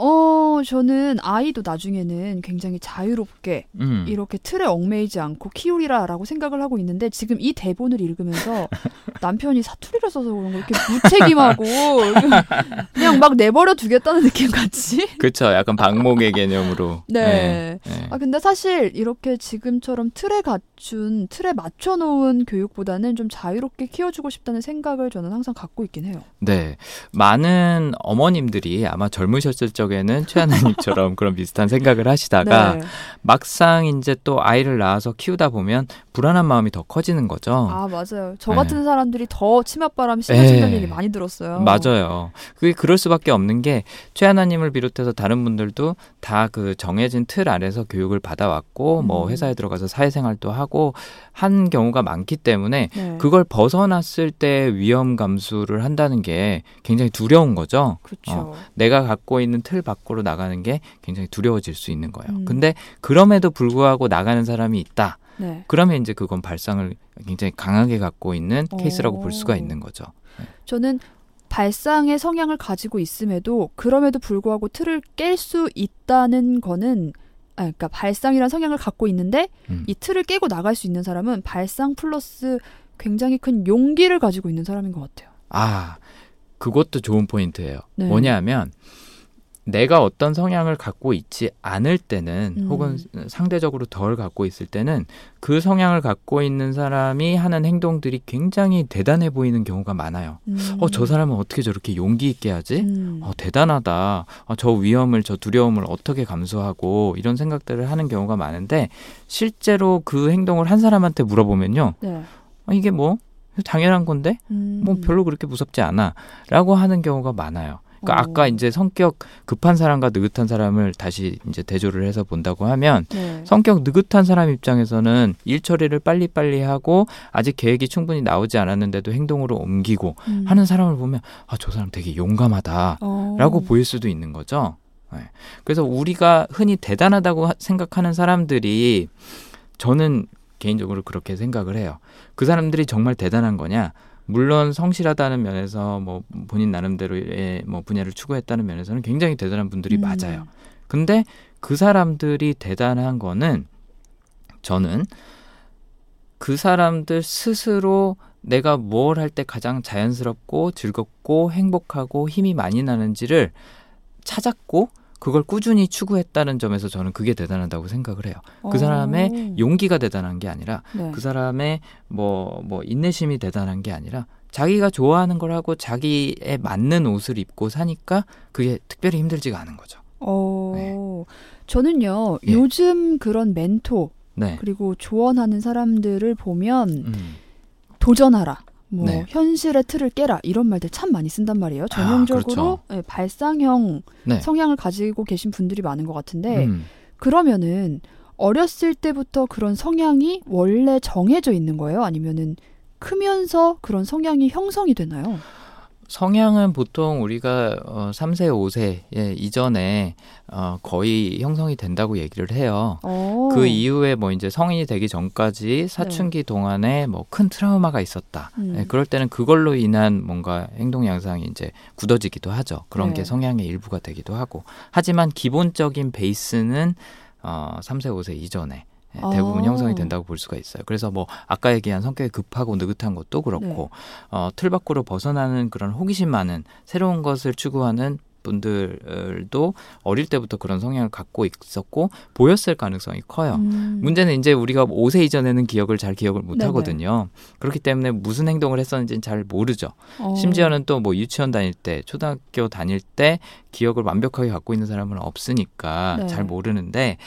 어, 저는 아이도 나중에는 굉장히 자유롭게 음. 이렇게 틀에 얽매이지 않고 키우리라라고 생각을 하고 있는데 지금 이 대본을 읽으면서 남편이 사투리를 써서 그런 거 이렇게 무책임하고 그냥 막 내버려 두겠다는 느낌 같지? 그렇죠. 약간 방목의 개념으로. 네. 네. 아 근데 사실 이렇게 지금처럼 틀에 갖춘 틀에 맞춰 놓은 교육보다는 좀 자유롭게 키워 주고 싶다는 생각을 저는 항상 갖고 있긴 해요. 네. 많은 어머님들이 아마 젊으셨을 적 에는 최하나님처럼 그런 비슷한 생각을 하시다가 네. 막상 이제 또 아이를 낳아서 키우다 보면 불안한 마음이 더 커지는 거죠. 아 맞아요. 저 네. 같은 사람들이 더 치맛바람 심해진다는 네. 얘기 많이 들었어요. 맞아요. 그게 그럴 수밖에 없는 게 최하나님을 비롯해서 다른 분들도 다 그 정해진 틀 안에서 교육을 받아왔고 뭐 음. 회사에 들어가서 사회생활도 하고 한 경우가 많기 때문에 네. 그걸 벗어났을 때 위험 감수를 한다는 게 굉장히 두려운 거죠. 그렇죠. 어, 내가 갖고 있는 틀 밖으로 나가는 게 굉장히 두려워질 수 있는 거예요. 음. 근데 그럼에도 불구하고 나가는 사람이 있다. 네. 그러면 이제 그건 발상을 굉장히 강하게 갖고 있는 오. 케이스라고 볼 수가 있는 거죠. 저는 발상의 성향을 가지고 있음에도 그럼에도 불구하고 틀을 깰 수 있다는 거는 아, 그러니까 발상이란 성향을 갖고 있는데 음. 이 틀을 깨고 나갈 수 있는 사람은 발상 플러스 굉장히 큰 용기를 가지고 있는 사람인 것 같아요. 아, 그것도 좋은 포인트예요. 네. 뭐냐면 내가 어떤 성향을 갖고 있지 않을 때는 음. 혹은 상대적으로 덜 갖고 있을 때는 그 성향을 갖고 있는 사람이 하는 행동들이 굉장히 대단해 보이는 경우가 많아요. 음. 어, 저 사람은 어떻게 저렇게 용기 있게 하지? 음. 어, 대단하다. 어, 저 위험을, 저 두려움을 어떻게 감수하고 이런 생각들을 하는 경우가 많은데 실제로 그 행동을 한 사람한테 물어보면요. 네. 어, 이게 뭐 당연한 건데 음. 뭐 별로 그렇게 무섭지 않아라고 하는 경우가 많아요. 그러니까 어. 아까 이제 성격 급한 사람과 느긋한 사람을 다시 이제 대조를 해서 본다고 하면 네. 성격 느긋한 사람 입장에서는 일 처리를 빨리빨리 하고 아직 계획이 충분히 나오지 않았는데도 행동으로 옮기고 음. 하는 사람을 보면 아 저 사람 되게 용감하다라고 어. 보일 수도 있는 거죠. 네. 그래서 우리가 흔히 대단하다고 하- 생각하는 사람들이 저는 개인적으로 그렇게 생각을 해요. 그 사람들이 정말 대단한 거냐? 물론 성실하다는 면에서 뭐 본인 나름대로의 뭐 분야를 추구했다는 면에서는 굉장히 대단한 분들이 음. 맞아요. 근데 그 사람들이 대단한 거는 저는 그 사람들 스스로 내가 뭘 할 때 가장 자연스럽고 즐겁고 행복하고 힘이 많이 나는지를 찾았고 그걸 꾸준히 추구했다는 점에서 저는 그게 대단하다고 생각을 해요. 그 사람의 어. 용기가 대단한 게 아니라 네. 그 사람의 뭐, 뭐, 인내심이 대단한 게 아니라 자기가 좋아하는 걸 하고 자기에 맞는 옷을 입고 사니까 그게 특별히 힘들지가 않은 거죠. 어. 저는요. 예. 요즘 그런 멘토 네. 그리고 조언하는 사람들을 보면 음. 도전하라. 뭐 네. 현실의 틀을 깨라 이런 말들 참 많이 쓴단 말이에요. 전형적으로 그렇죠. 예, 발상형 네. 성향을 가지고 계신 분들이 많은 것 같은데 음. 그러면은 어렸을 때부터 그런 성향이 원래 정해져 있는 거예요? 아니면은 크면서 그런 성향이 형성이 되나요? 성향은 보통 우리가 어, 3세, 5세 예, 이전에 어, 거의 형성이 된다고 얘기를 해요. 어. 그 이후에 뭐 이제 성인이 되기 전까지 사춘기 동안에 뭐 큰 트라우마가 있었다. 음. 예, 그럴 때는 그걸로 인한 뭔가 행동 양상이 이제 굳어지기도 하죠. 그런 네. 게 성향의 일부가 되기도 하고. 하지만 기본적인 베이스는 어, 3세, 5세 이전에 예, 대부분 아. 형성이 된다고 볼 수가 있어요. 그래서 뭐 아까 얘기한 성격이 급하고 느긋한 것도 그렇고 네. 어, 틀 밖으로 벗어나는 그런 호기심 많은 새로운 것을 추구하는 분들도 어릴 때부터 그런 성향을 갖고 있었고 보였을 가능성이 커요. 음. 문제는 이제 우리가 5세 이전에는 기억을 잘 기억을 못 네네. 하거든요. 그렇기 때문에 무슨 행동을 했었는지는 잘 모르죠. 어. 심지어는 또 뭐 유치원 다닐 때, 초등학교 다닐 때 기억을 완벽하게 갖고 있는 사람은 없으니까 네. 잘 모르는데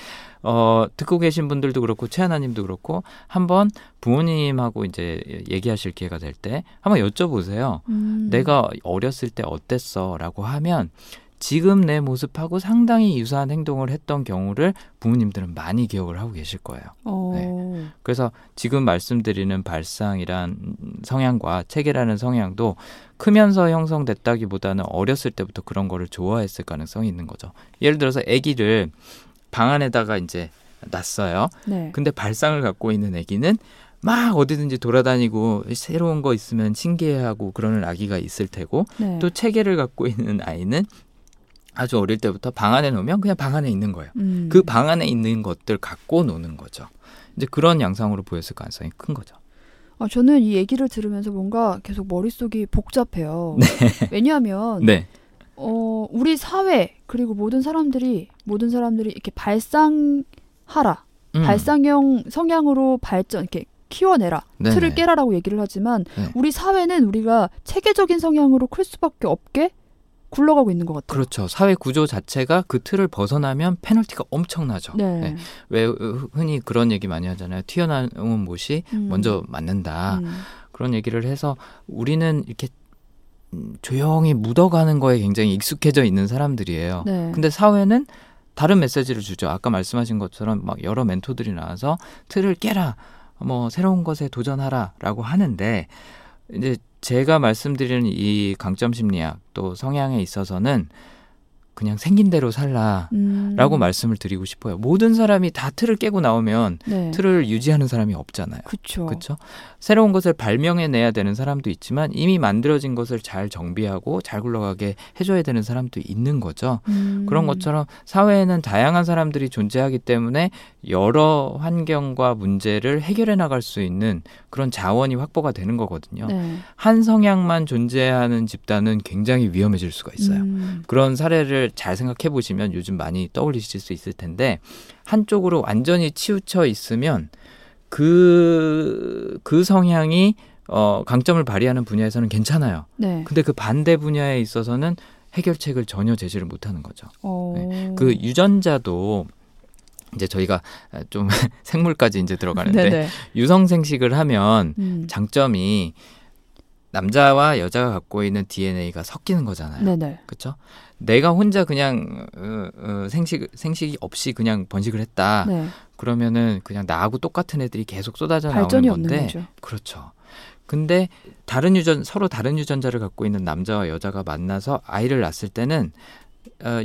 어, 듣고 계신 분들도 그렇고 최하나 님도 그렇고 한번 부모님하고 이제 얘기하실 기회가 될 때 한번 여쭤보세요. 음. 내가 어렸을 때 어땠어? 라고 하면 지금 내 모습하고 상당히 유사한 행동을 했던 경우를 부모님들은 많이 기억을 하고 계실 거예요. 어. 네. 그래서 지금 말씀드리는 발상이란 성향과 체계라는 성향도 크면서 형성됐다기보다는 어렸을 때부터 그런 거를 좋아했을 가능성이 있는 거죠. 예를 들어서 아기를 방 안에다가 이제 놨어요. 네. 근데 발상을 갖고 있는 아기는 막 어디든지 돌아다니고 새로운 거 있으면 신기해하고 그러는 아기가 있을 테고 네. 또 체계를 갖고 있는 아이는 아주 어릴 때부터 방 안에 놓으면 그냥 방 안에 있는 거예요. 음. 그방 안에 있는 것들 갖고 노는 거죠. 이제 그런 양상으로 보였을 가능성이 큰 거죠. 아, 저는 이 얘기를 들으면서 뭔가 계속 머릿속이 복잡해요. 왜냐하면 네. 어, 우리 사회 그리고 모든 사람들이 모든 사람들이 이렇게 발상하라. 음. 발상형 성향으로 발전 이렇게 키워내라. 네네. 틀을 깨라라고 얘기를 하지만 네. 우리 사회는 우리가 체계적인 성향으로 클 수밖에 없게 굴러가고 있는 것 같아요. 그렇죠. 사회 구조 자체가 그 틀을 벗어나면 페널티가 엄청나죠. 네. 네. 왜 흔히 그런 얘기 많이 하잖아요. 튀어나온 못이 음. 먼저 맞는다. 음. 그런 얘기를 해서 우리는 이렇게 음, 조용히 묻어가는 거에 굉장히 익숙해져 있는 사람들이에요. 네. 근데 사회는 다른 메시지를 주죠. 아까 말씀하신 것처럼 막 여러 멘토들이 나와서 틀을 깨라, 뭐 새로운 것에 도전하라라고 하는데 이제 제가 말씀드리는 이 강점 심리학 또 성향에 있어서는 그냥 생긴 대로 살라라고 음. 말씀을 드리고 싶어요. 모든 사람이 다 틀을 깨고 나오면 네. 틀을 유지하는 사람이 없잖아요. 그렇죠. 새로운 것을 발명해내야 되는 사람도 있지만 이미 만들어진 것을 잘 정비하고 잘 굴러가게 해줘야 되는 사람도 있는 거죠. 음. 그런 것처럼 사회에는 다양한 사람들이 존재하기 때문에 여러 환경과 문제를 해결해 나갈 수 있는 그런 자원이 확보가 되는 거거든요. 네. 한 성향만 존재하는 집단은 굉장히 위험해질 수가 있어요. 음. 그런 사례를 잘 생각해 보시면 요즘 많이 떠올리실 수 있을 텐데 한쪽으로 완전히 치우쳐 있으면 그, 그 성향이 어, 강점을 발휘하는 분야에서는 괜찮아요. 네. 근데 그 반대 분야에 있어서는 해결책을 전혀 제시를 못 하는 거죠. 어. 그 유전자도 이제 저희가 좀 생물까지 이제 들어가는데 네네. 유성생식을 하면 음. 장점이 남자와 여자가 갖고 있는 DNA가 섞이는 거잖아요. 네네. 그렇죠? 내가 혼자 그냥 어, 어, 생식 생식이 없이 그냥 번식을 했다. 네. 그러면은 그냥 나하고 똑같은 애들이 계속 쏟아져 나오는 건데. 그렇죠. 근데 다른 유전 서로 다른 유전자를 갖고 있는 남자와 여자가 만나서 아이를 낳았을 때는 어,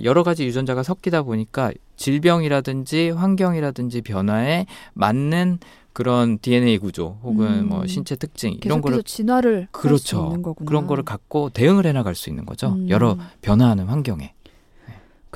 여러 가지 유전자가 섞이다 보니까 질병이라든지 환경이라든지 변화에 맞는 그런 DNA 구조 혹은 음. 뭐 신체 특징 이런 거를 진화를 그렇죠. 그런 거를 갖고 대응을 해나갈 수 있는 거죠. 음. 여러 변화하는 환경에.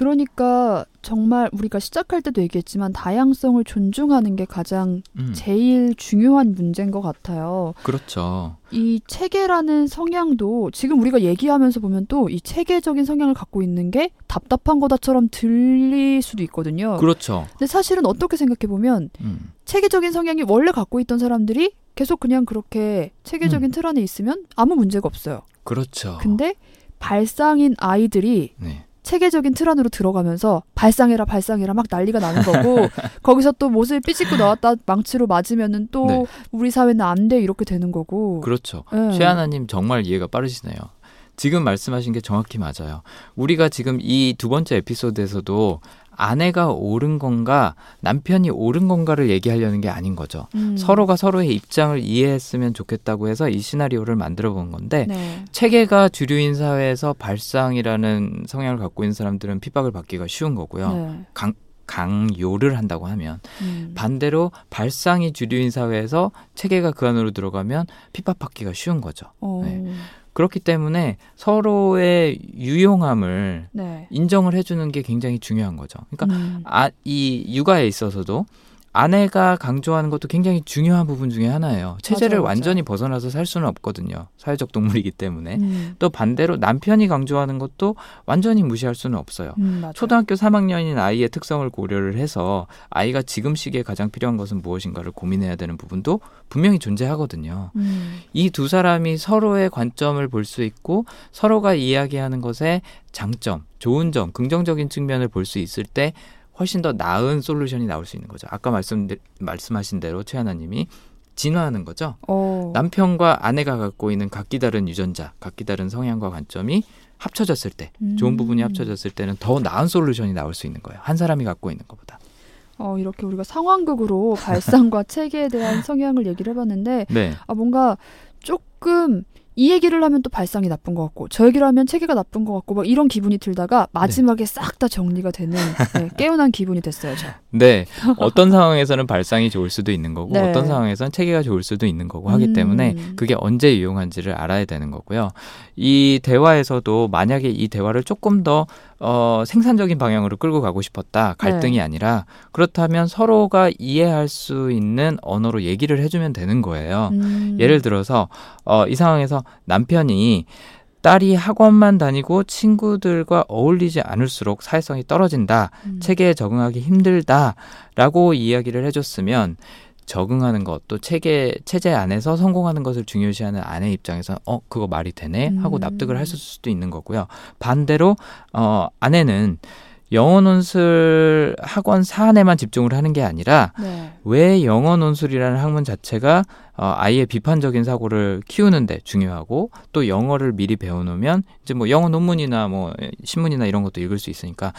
그러니까 정말 우리가 시작할 때도 얘기했지만 다양성을 존중하는 게 가장 음, 제일 중요한 문제인 것 같아요. 그렇죠. 이 체계라는 성향도 지금 우리가 얘기하면서 보면 또 이 체계적인 성향을 갖고 있는 게 답답한 거다처럼 들릴 수도 있거든요. 그렇죠. 근데 사실은 어떻게 생각해 보면 음, 체계적인 성향이 원래 갖고 있던 사람들이 계속 그냥 그렇게 체계적인 음. 틀 안에 있으면 아무 문제가 없어요. 그렇죠. 근데 발상인 아이들이 네. 체계적인 틀 안으로 들어가면서 발상해라 발상해라 막 난리가 나는 거고 거기서 또 못을 삐짓고 나왔다 망치로 맞으면은 또 네. 우리 사회는 안 돼 이렇게 되는 거고. 그렇죠. 예. 최하나님 정말 이해가 빠르시네요. 지금 말씀하신 게 정확히 맞아요. 우리가 지금 이 두 번째 에피소드에서도 아내가 옳은 건가 남편이 옳은 건가를 얘기하려는 게 아닌 거죠. 음. 서로가 서로의 입장을 이해했으면 좋겠다고 해서 이 시나리오를 만들어 본 건데 네. 체계가 주류인 사회에서 발상이라는 성향을 갖고 있는 사람들은 핍박을 받기가 쉬운 거고요. 네. 강요를 한다고 하면 음. 반대로 발상이 주류인 사회에서 체계가 그 안으로 들어가면 핍박받기가 쉬운 거죠. 어. 네. 그렇기 때문에 서로의 유용함을 네. 인정을 해주는 게 굉장히 중요한 거죠. 그러니까 음. 아, 이 육아에 있어서도 아내가 강조하는 것도 굉장히 중요한 부분 중에 하나예요. 체제를 맞아요, 맞아요. 완전히 벗어나서 살 수는 없거든요. 사회적 동물이기 때문에. 음. 또 반대로 남편이 강조하는 것도 완전히 무시할 수는 없어요. 음. 초등학교 3학년인 아이의 특성을 고려를 해서 아이가 지금 시기에 가장 필요한 것은 무엇인가를 고민해야 되는 부분도 분명히 존재하거든요. 음. 이두 사람이 서로의 관점을 볼 수 있고 서로가 이야기하는 것의 장점, 좋은 점, 긍정적인 측면을 볼 수 있을 때 훨씬 더 나은 솔루션이 나올 수 있는 거죠. 아까 말씀 말씀하신 대로 최하나님이 진화하는 거죠. 어. 남편과 아내가 갖고 있는 각기 다른 유전자, 각기 다른 성향과 관점이 합쳐졌을 때, 좋은 음. 부분이 합쳐졌을 때는 더 나은 솔루션이 나올 수 있는 거예요. 한 사람이 갖고 있는 것보다. 어, 이렇게 우리가 상황극으로 발상과 체계에 대한 성향을 얘기를 해봤는데 네, 아 뭔가 조금 이 얘기를 하면 또 발상이 나쁜 것 같고 저 얘기를 하면 체계가 나쁜 것 같고 막 이런 기분이 들다가 마지막에 싹다 정리가 되는 네, 깨어난 기분이 됐어요. 저. 네. 어떤 상황에서는 발상이 좋을 수도 있는 거고, 네. 어떤 상황에서는 체계가 좋을 수도 있는 거고 하기 때문에 음. 그게 언제 유용한지를 알아야 되는 거고요. 이 대화에서도 만약에 이 대화를 조금 더 어, 생산적인 방향으로 끌고 가고 싶었다. 갈등이 네. 아니라 그렇다면 서로가 이해할 수 있는 언어로 얘기를 해주면 되는 거예요. 음. 예를 들어서 어, 이 상황에서 남편이 딸이 학원만 다니고 친구들과 어울리지 않을수록 사회성이 떨어진다. 음. 체계에 적응하기 힘들다라고 이야기를 해줬으면 적응하는 것 또 체계 체제 안에서 성공하는 것을 중요시하는 아내 입장에서 어 그거 말이 되네 하고 음. 납득을 했을 수도 있는 거고요. 반대로 어 아내는 영어 논술 학원 사안에만 집중을 하는 게 아니라 네. 왜 영어 논술이라는 학문 자체가 어, 아이의 비판적인 사고를 키우는데 중요하고 또 영어를 미리 배워놓으면 이제 뭐 영어 논문이나 뭐 신문이나 이런 것도 읽을 수 있으니까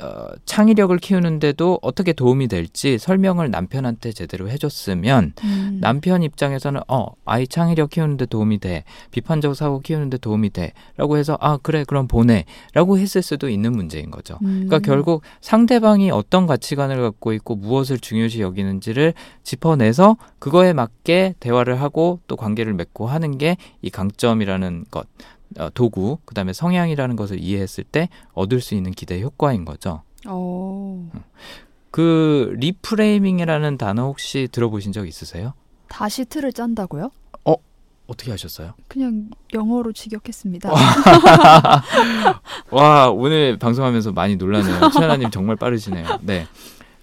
어, 창의력을 키우는데도 어떻게 도움이 될지 설명을 남편한테 제대로 해줬으면 음. 남편 입장에서는 어 아이 창의력 키우는데 도움이 돼 비판적 사고 키우는데 도움이 돼라고 해서 아 그래 그럼 보내라고 했을 수도 있는 문제인 거죠. 음. 그러니까 결국 상대방이 어떤 가치관을 갖고 있고 무엇을 중요시 여기는지를 짚어내서 그거에 맞게 대화를 하고 또 관계를 맺고 하는 게 이 강점이라는 것, 어, 도구, 그 다음에 성향이라는 것을 이해했을 때 얻을 수 있는 기대 효과인 거죠. 어. 그 reframing이라는 단어 혹시 들어보신 적 있으세요? 다시 틀을 짠다고요? 어떻게 하셨어요? 그냥 영어로 직역했습니다. 와 오늘 방송하면서 많이 놀라네요. 최하나님 정말 빠르시네요. 네.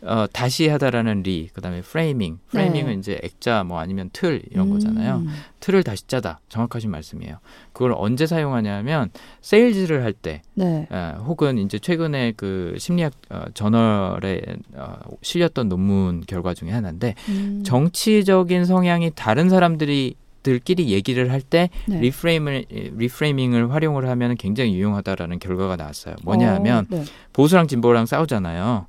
어, 다시 하다라는 re, 그다음에 framing. framing은 네. 이제 액자 뭐 아니면 틀 이런 음. 거잖아요. 틀을 다시 짜다. 정확하신 말씀이에요. 그걸 언제 사용하냐면 세일즈를 할 때, 네. 에, 혹은 이제 최근에 그 심리학 어, 저널에 어, 실렸던 논문 결과 중에 하나인데 음. 정치적인 성향이 다른 사람들이 들끼리 얘기를 할때 네. reframe을 reframing을 활용을 하면 굉장히 유용하다라는 결과가 나왔어요. 뭐냐 하면 어, 네. 보수랑 진보랑 싸우잖아요.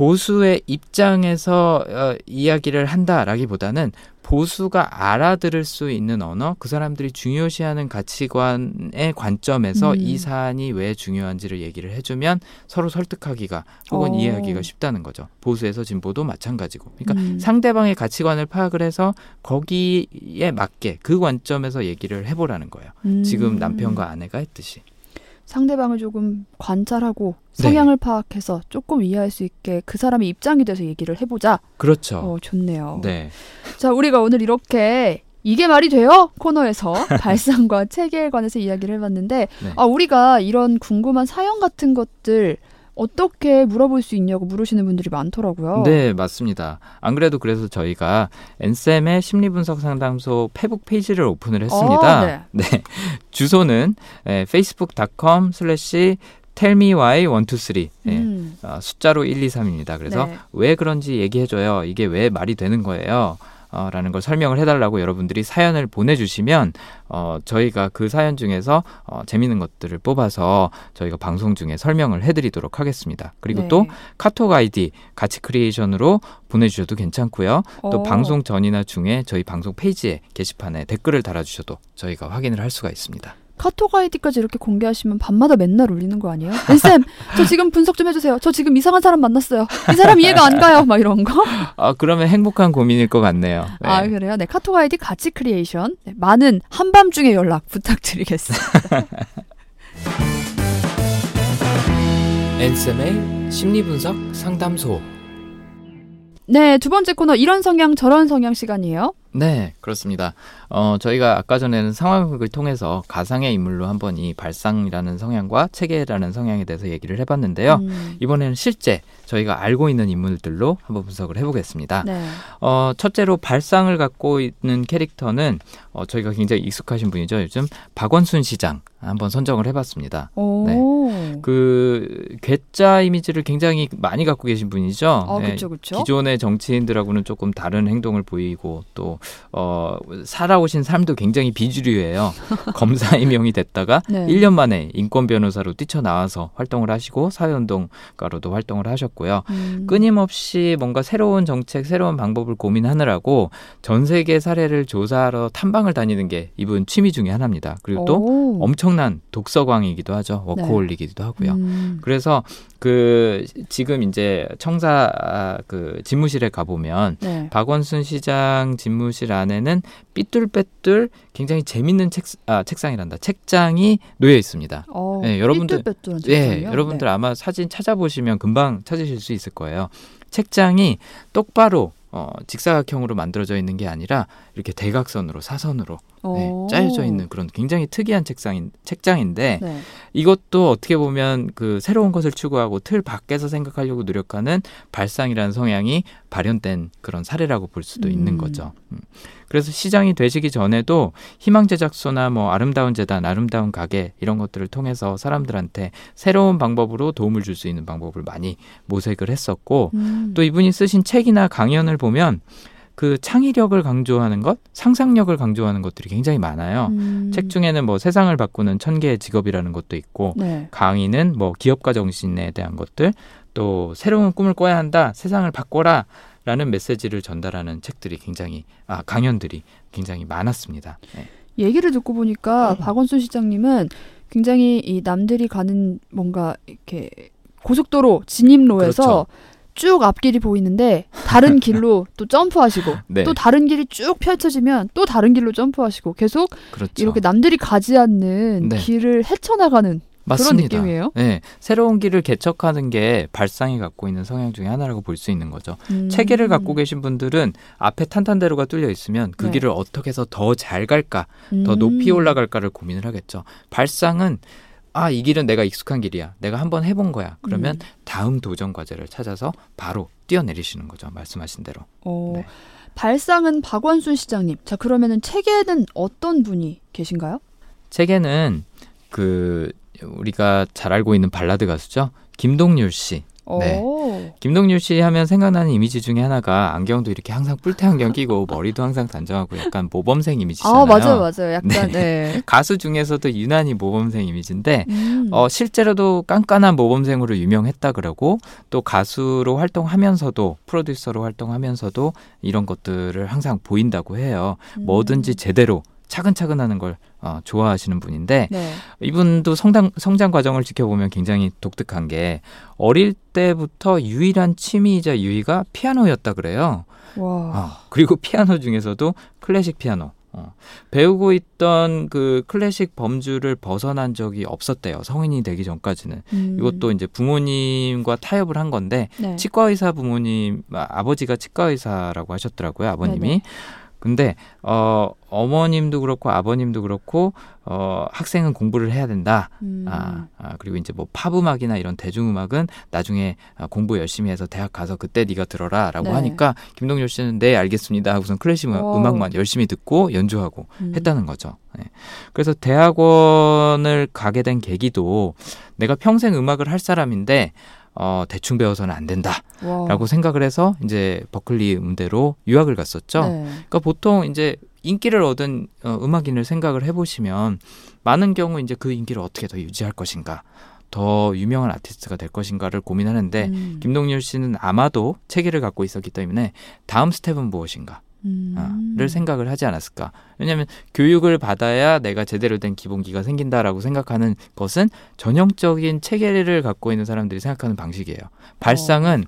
보수의 입장에서 어, 이야기를 한다라기보다는 보수가 알아들을 수 있는 언어, 그 사람들이 중요시하는 가치관의 관점에서 음. 이 사안이 왜 중요한지를 얘기를 해주면 서로 설득하기가 혹은 어. 이해하기가 쉽다는 거죠. 보수에서 진보도 마찬가지고. 그러니까 음. 상대방의 가치관을 파악을 해서 거기에 맞게 그 관점에서 얘기를 해보라는 거예요. 음. 지금 남편과 아내가 했듯이. 상대방을 조금 관찰하고 네. 성향을 파악해서 조금 이해할 수 있게 그 사람의 입장이 돼서 얘기를 해보자. 그렇죠. 어, 좋네요. 네. 자, 우리가 오늘 이렇게 이게 말이 돼요? 코너에서 발상과 체계에 관해서 이야기를 해봤는데, 네. 아, 우리가 이런 궁금한 사연 같은 것들 어떻게 물어볼 수 있냐고 물으시는 분들이 많더라고요. 네, 맞습니다. 안 그래도 그래서 저희가 엔쌤의 심리분석 상담소 페북 페이지를 오픈을 했습니다. 어, 네. 네. 주소는 에, facebook.com slash tellmewhy123 예, 음, 어, 숫자로 123입니다. 그래서 네. 왜 그런지 얘기해줘요. 이게 왜 말이 되는 거예요. 어, 라는 걸 설명을 해달라고 여러분들이 사연을 보내주시면 어, 저희가 그 사연 중에서 어, 재밌는 것들을 뽑아서 저희가 방송 중에 설명을 해드리도록 하겠습니다. 그리고 네. 또 카톡 아이디 가치 creation으로 보내주셔도 괜찮고요. 또 어, 방송 전이나 중에 저희 방송 페이지에 게시판에 댓글을 달아주셔도 저희가 확인을 할 수가 있습니다. 카톡 아이디까지 이렇게 공개하시면 밤마다 맨날 울리는 거 아니에요? 쌤, 저 지금 분석 좀 해주세요. 저 지금 이상한 사람 만났어요. 이 사람 이해가 안 가요. 막 이런 거. 아 그러면 행복한 고민일 것 같네요. 네. 아 그래요? 네 카톡 아이디 가치 creation 네, 많은 한밤중에 연락 부탁드리겠습니다. 엔쌤의 심리분석 상담소. 네 두 번째 코너 이런 성향 저런 성향 시간이에요. 네, 그렇습니다. 어, 저희가 아까 전에는 상황극을 통해서 가상의 인물로 한번 이 발상이라는 성향과 체계라는 성향에 대해서 얘기를 해봤는데요. 음, 이번에는 실제 저희가 알고 있는 인물들로 한번 분석을 해보겠습니다. 네. 어, 첫째로 발상을 갖고 있는 캐릭터는 어, 저희가 굉장히 익숙하신 분이죠. 요즘 박원순 시장 한번 선정을 해봤습니다. 오. 네. 그 괴짜 이미지를 굉장히 많이 갖고 계신 분이죠. 아 네, 그렇죠 그렇죠. 기존의 정치인들하고는 조금 다른 행동을 보이고 또 어, 살아오신 삶도 굉장히 비주류예요. 검사 임용이 됐다가 네. 1년 만에 인권 변호사로 뛰쳐나와서 활동을 하시고 사회운동가로도 활동을 하셨고 요. 음. 끊임없이 뭔가 새로운 정책, 새로운 방법을 고민하느라고 전 세계 사례를 조사하러 탐방을 다니는 게 이분 취미 중에 하나입니다. 그리고 또 오. 엄청난 독서광이기도 하죠. 워커홀릭이기도 하고요. 음. 그래서 그 지금 이제 청사 아, 그 집무실에 가 보면 네. 박원순 시장 집무실 안에는 삐뚤빼뚤 굉장히 재밌는 책 아, 책상이란다. 책장이 놓여 있습니다. 어, 네, 여러분들- 삐뚤빼뚤한 예? 여러분들 네. 아마 사진 찾아보시면 금방 찾으실 수 있을 거예요. 책장이 똑바로 어, 직사각형으로 만들어져 있는 게 아니라 이렇게 대각선으로 사선으로 네, 오. 짜여져 있는 그런 굉장히 특이한 책상인 책장인데 네. 이것도 어떻게 보면 그 새로운 것을 추구하고 틀 밖에서 생각하려고 노력하는 발상이라는 성향이 발현된 그런 사례라고 볼 수도 음. 있는 거죠. 음. 그래서 시장이 되시기 전에도 희망 제작소나 뭐 아름다운 재단, 아름다운 가게 이런 것들을 통해서 사람들한테 새로운 방법으로 도움을 줄 수 있는 방법을 많이 모색을 했었고 음. 또 이분이 쓰신 책이나 강연을 보면 그 창의력을 강조하는 것, 상상력을 강조하는 것들이 굉장히 많아요. 음. 책 중에는 뭐 세상을 바꾸는 천 개의 직업이라는 것도 있고 네. 강의는 뭐 기업가 정신에 대한 것들 또 새로운 꿈을 꿔야 한다 세상을 바꿔라 라는 메시지를 전달하는 책들이 굉장히 아 강연들이 굉장히 많았습니다. 네. 얘기를 듣고 보니까 박원순 시장님은 굉장히 이 남들이 가는 뭔가 이렇게 고속도로 진입로에서 그렇죠. 쭉 앞길이 보이는데 다른 길로 또 점프하시고 네. 또 다른 길이 쭉 펼쳐지면 또 다른 길로 점프하시고 계속 그렇죠. 이렇게 남들이 가지 않는 네. 길을 헤쳐나가는 맞습니다. 그런 느낌이에요? 네, 새로운 길을 개척하는 게 발상이 갖고 있는 성향 중에 하나라고 볼 수 있는 거죠. 음. 체계를 갖고 계신 분들은 앞에 탄탄대로가 뚫려 있으면 그 네. 길을 어떻게 해서 더 잘 갈까, 더 음. 높이 올라갈까를 고민을 하겠죠. 발상은 아, 이 길은 내가 익숙한 길이야. 내가 한번 해본 거야. 그러면 음. 다음 도전 과제를 찾아서 바로 뛰어내리시는 거죠. 말씀하신 대로. 어, 네. 발상은 박원순 시장님. 자 그러면은 책에는 어떤 분이 계신가요? 책에는 그 우리가 잘 알고 있는 발라드 가수죠. 김동률 씨. 네. 오. 김동률 씨 하면 생각나는 이미지 중에 하나가 안경도 이렇게 항상 뿔테 안경 끼고 머리도 항상 단정하고 약간 모범생 이미지잖아요. 아 맞아요 맞아요. 약간 네. 가수 중에서도 유난히 모범생 이미지인데 음. 어, 실제로도 깐깐한 모범생으로 유명했다 그러고 또 가수로 활동하면서도 프로듀서로 활동하면서도 이런 것들을 항상 보인다고 해요. 음. 뭐든지 제대로 차근차근 하는 걸 어, 좋아하시는 분인데 네. 이분도 성장, 성장 과정을 지켜보면 굉장히 독특한 게 어릴 때부터 유일한 취미이자 유의가 피아노였다 그래요. 와. 어, 그리고 피아노 중에서도 클래식 피아노. 어, 배우고 있던 그 클래식 범주를 벗어난 적이 없었대요. 성인이 되기 전까지는. 음. 이것도 이제 부모님과 타협을 한 건데 네. 치과 의사 부모님 아, 아버지가 치과 의사라고 하셨더라고요. 아버님이. 네네. 근데 어 어머님도 그렇고 아버님도 그렇고 어 학생은 공부를 해야 된다. 음. 아, 아 그리고 이제 뭐 팝음악이나 이런 대중음악은 나중에 아, 공부 열심히 해서 대학 가서 그때 네가 들어라라고 네. 하니까 김동률 씨는 네 알겠습니다 하고선 클래식 음악- 오. 음악만 열심히 듣고 연주하고 음. 했다는 거죠. 네. 그래서 대학원을 가게 된 계기도 내가 평생 음악을 할 사람인데 어 대충 배워서는 안 된다라고 와. 생각을 해서 이제 버클리 음대로 유학을 갔었죠. 네. 그러니까 보통 이제 인기를 얻은 어, 음악인을 생각을 해보시면 많은 경우 이제 그 인기를 어떻게 더 유지할 것인가, 더 유명한 아티스트가 될 것인가를 고민하는데 음. 김동률 씨는 아마도 체계를 갖고 있었기 때문에 다음 스텝은 무엇인가. 음. 아, 를 생각을 하지 않았을까. 왜냐하면 교육을 받아야 내가 제대로 된 기본기가 생긴다라고 생각하는 것은 전형적인 체계를 갖고 있는 사람들이 생각하는 방식이에요. 발상은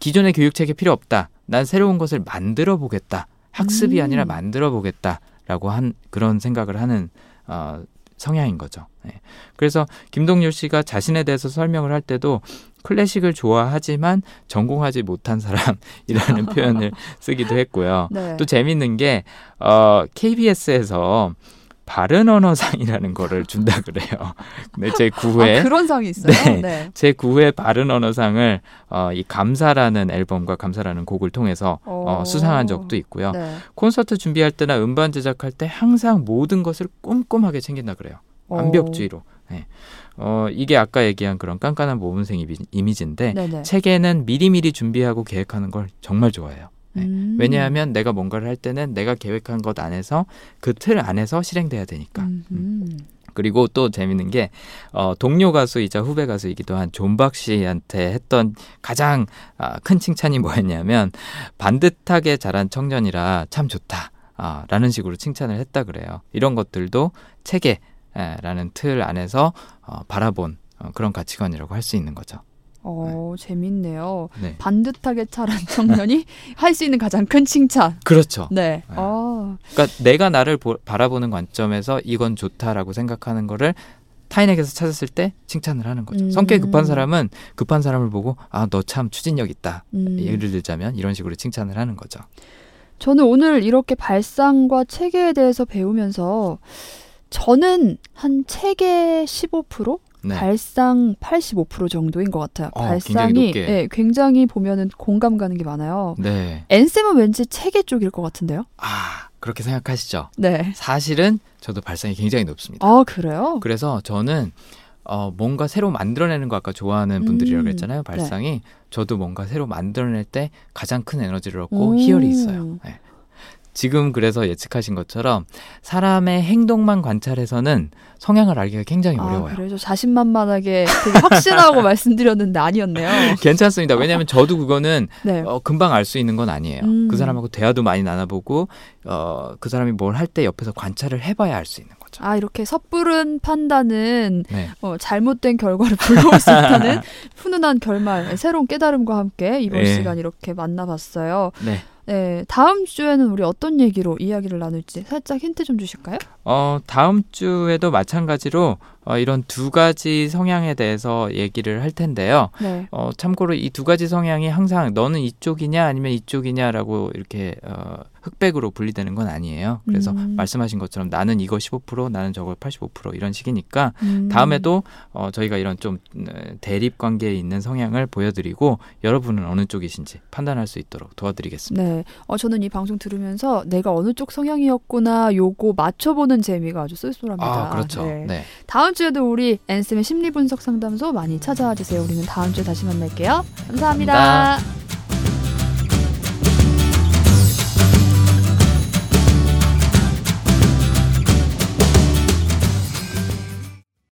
기존의 교육 체계 필요 없다. 난 새로운 것을 만들어 보겠다. 학습이 음. 아니라 만들어 보겠다라고 한 그런 생각을 하는 어, 성향인 거죠. 네. 그래서 김동률 씨가 자신에 대해서 설명을 할 때도 클래식을 좋아하지만 전공하지 못한 사람이라는 표현을 쓰기도 했고요. 네. 또 재밌는 게 어, KBS에서 바른 언어상이라는 거를 준다 그래요. 근데 제 9회 아, 그런 상이 있어요. 네. 네. 제 9회 바른 언어상을 어, 이 감사라는 앨범과 감사라는 곡을 통해서 어, 오. 수상한 적도 있고요. 네. 콘서트 준비할 때나 음반 제작할 때 항상 모든 것을 꼼꼼하게 챙긴다 그래요. 완벽주의로. 네. 어, 이게 아까 얘기한 그런 깐깐한 모범생 이미- 이미지인데 네네. 책에는 미리미리 준비하고 계획하는 걸 정말 좋아해요. 네. 음. 왜냐하면 내가 뭔가를 할 때는 내가 계획한 것 안에서 그 틀 안에서 실행돼야 되니까. 음. 음. 그리고 또 재밌는 게 어, 동료 가수이자 후배 가수이기도 한 존박 씨한테 했던 가장 아, 큰 칭찬이 뭐였냐면 반듯하게 자란 청년이라 참 좋다. 아, 라는 식으로 칭찬을 했다 그래요. 이런 것들도 체계라는 틀 안에서 어, 바라본 어, 그런 가치관이라고 할 수 있는 거죠. 어, 재밌네요. 네. 반듯하게 자란 청년이 할 수 있는 가장 큰 칭찬. 그렇죠. 네. 네. 아, 그러니까 내가 나를 보- 바라보는 관점에서 이건 좋다라고 생각하는 거를 타인에게서 찾았을 때 칭찬을 하는 거죠. 음. 성격이 급한 사람은 급한 사람을 보고 아 너 참 추진력 있다. 음. 예를 들자면 이런 식으로 칭찬을 하는 거죠. 저는 오늘 이렇게 발상과 체계에 대해서 배우면서 저는 한 체계 15%? 네. 발상 85% 정도인 것 같아요. 어, 발상이 굉장히 높게. 예, 굉장히 보면은 공감 가는 게 많아요. 네. 엔쌤은 왠지 체계 쪽일 것 같은데요? 아 그렇게 생각하시죠. 네. 사실은 저도 발상이 굉장히 높습니다. 아, 그래요? 그래서 저는 어, 뭔가 새로 만들어내는 거 아까 좋아하는 분들이라고 음, 했잖아요. 발상이 저도 뭔가 새로 만들어낼 때 가장 큰 에너지를 얻고 오. 희열이 있어요. 네. 지금 그래서 예측하신 것처럼 사람의 행동만 관찰해서는 성향을 알기가 굉장히 아, 어려워요. 그래요? 저 자신만만하게 되게 확신하고 말씀드렸는데 아니었네요. 괜찮습니다. 왜냐하면 저도 그거는 네. 어, 금방 알 수 있는 건 아니에요. 음. 그 사람하고 대화도 많이 나눠보고 어, 그 사람이 뭘 할 때 옆에서 관찰을 해봐야 알 수 있는 거죠. 아, 이렇게 섣부른 판단은 네. 어, 잘못된 결과를 불러올 수 있다는 훈훈한 결말, 새로운 깨달음과 함께 이번 네. 시간 이렇게 만나봤어요. 네. 네, 다음 주에는 우리 어떤 얘기로 이야기를 나눌지 살짝 힌트 좀 주실까요? 어, 다음 주에도 마찬가지로 어, 이런 두 가지 성향에 대해서 얘기를 할 텐데요. 네. 어, 참고로 이 두 가지 성향이 항상 너는 이쪽이냐 아니면 이쪽이냐라고 이렇게 어, 흑백으로 분리되는 건 아니에요. 그래서 음. 말씀하신 것처럼 나는 이거 15% 나는 저거 85% 이런 식이니까 음. 다음에도 어, 저희가 이런 좀 어, 대립 관계에 있는 성향을 보여드리고 여러분은 어느 쪽이신지 판단할 수 있도록 도와드리겠습니다. 네. 어, 저는 이 방송 들으면서 내가 어느 쪽 성향이었구나 요거 맞춰보는 재미가 아주 쏠쏠합니다. 아, 그렇죠. 네. 네. 다음 주에도 우리 앤쌤의 심리 분석 상담소 많이 찾아와 주세요. 우리는 다음 주에 다시 만날게요. 감사합니다. 감사합니다.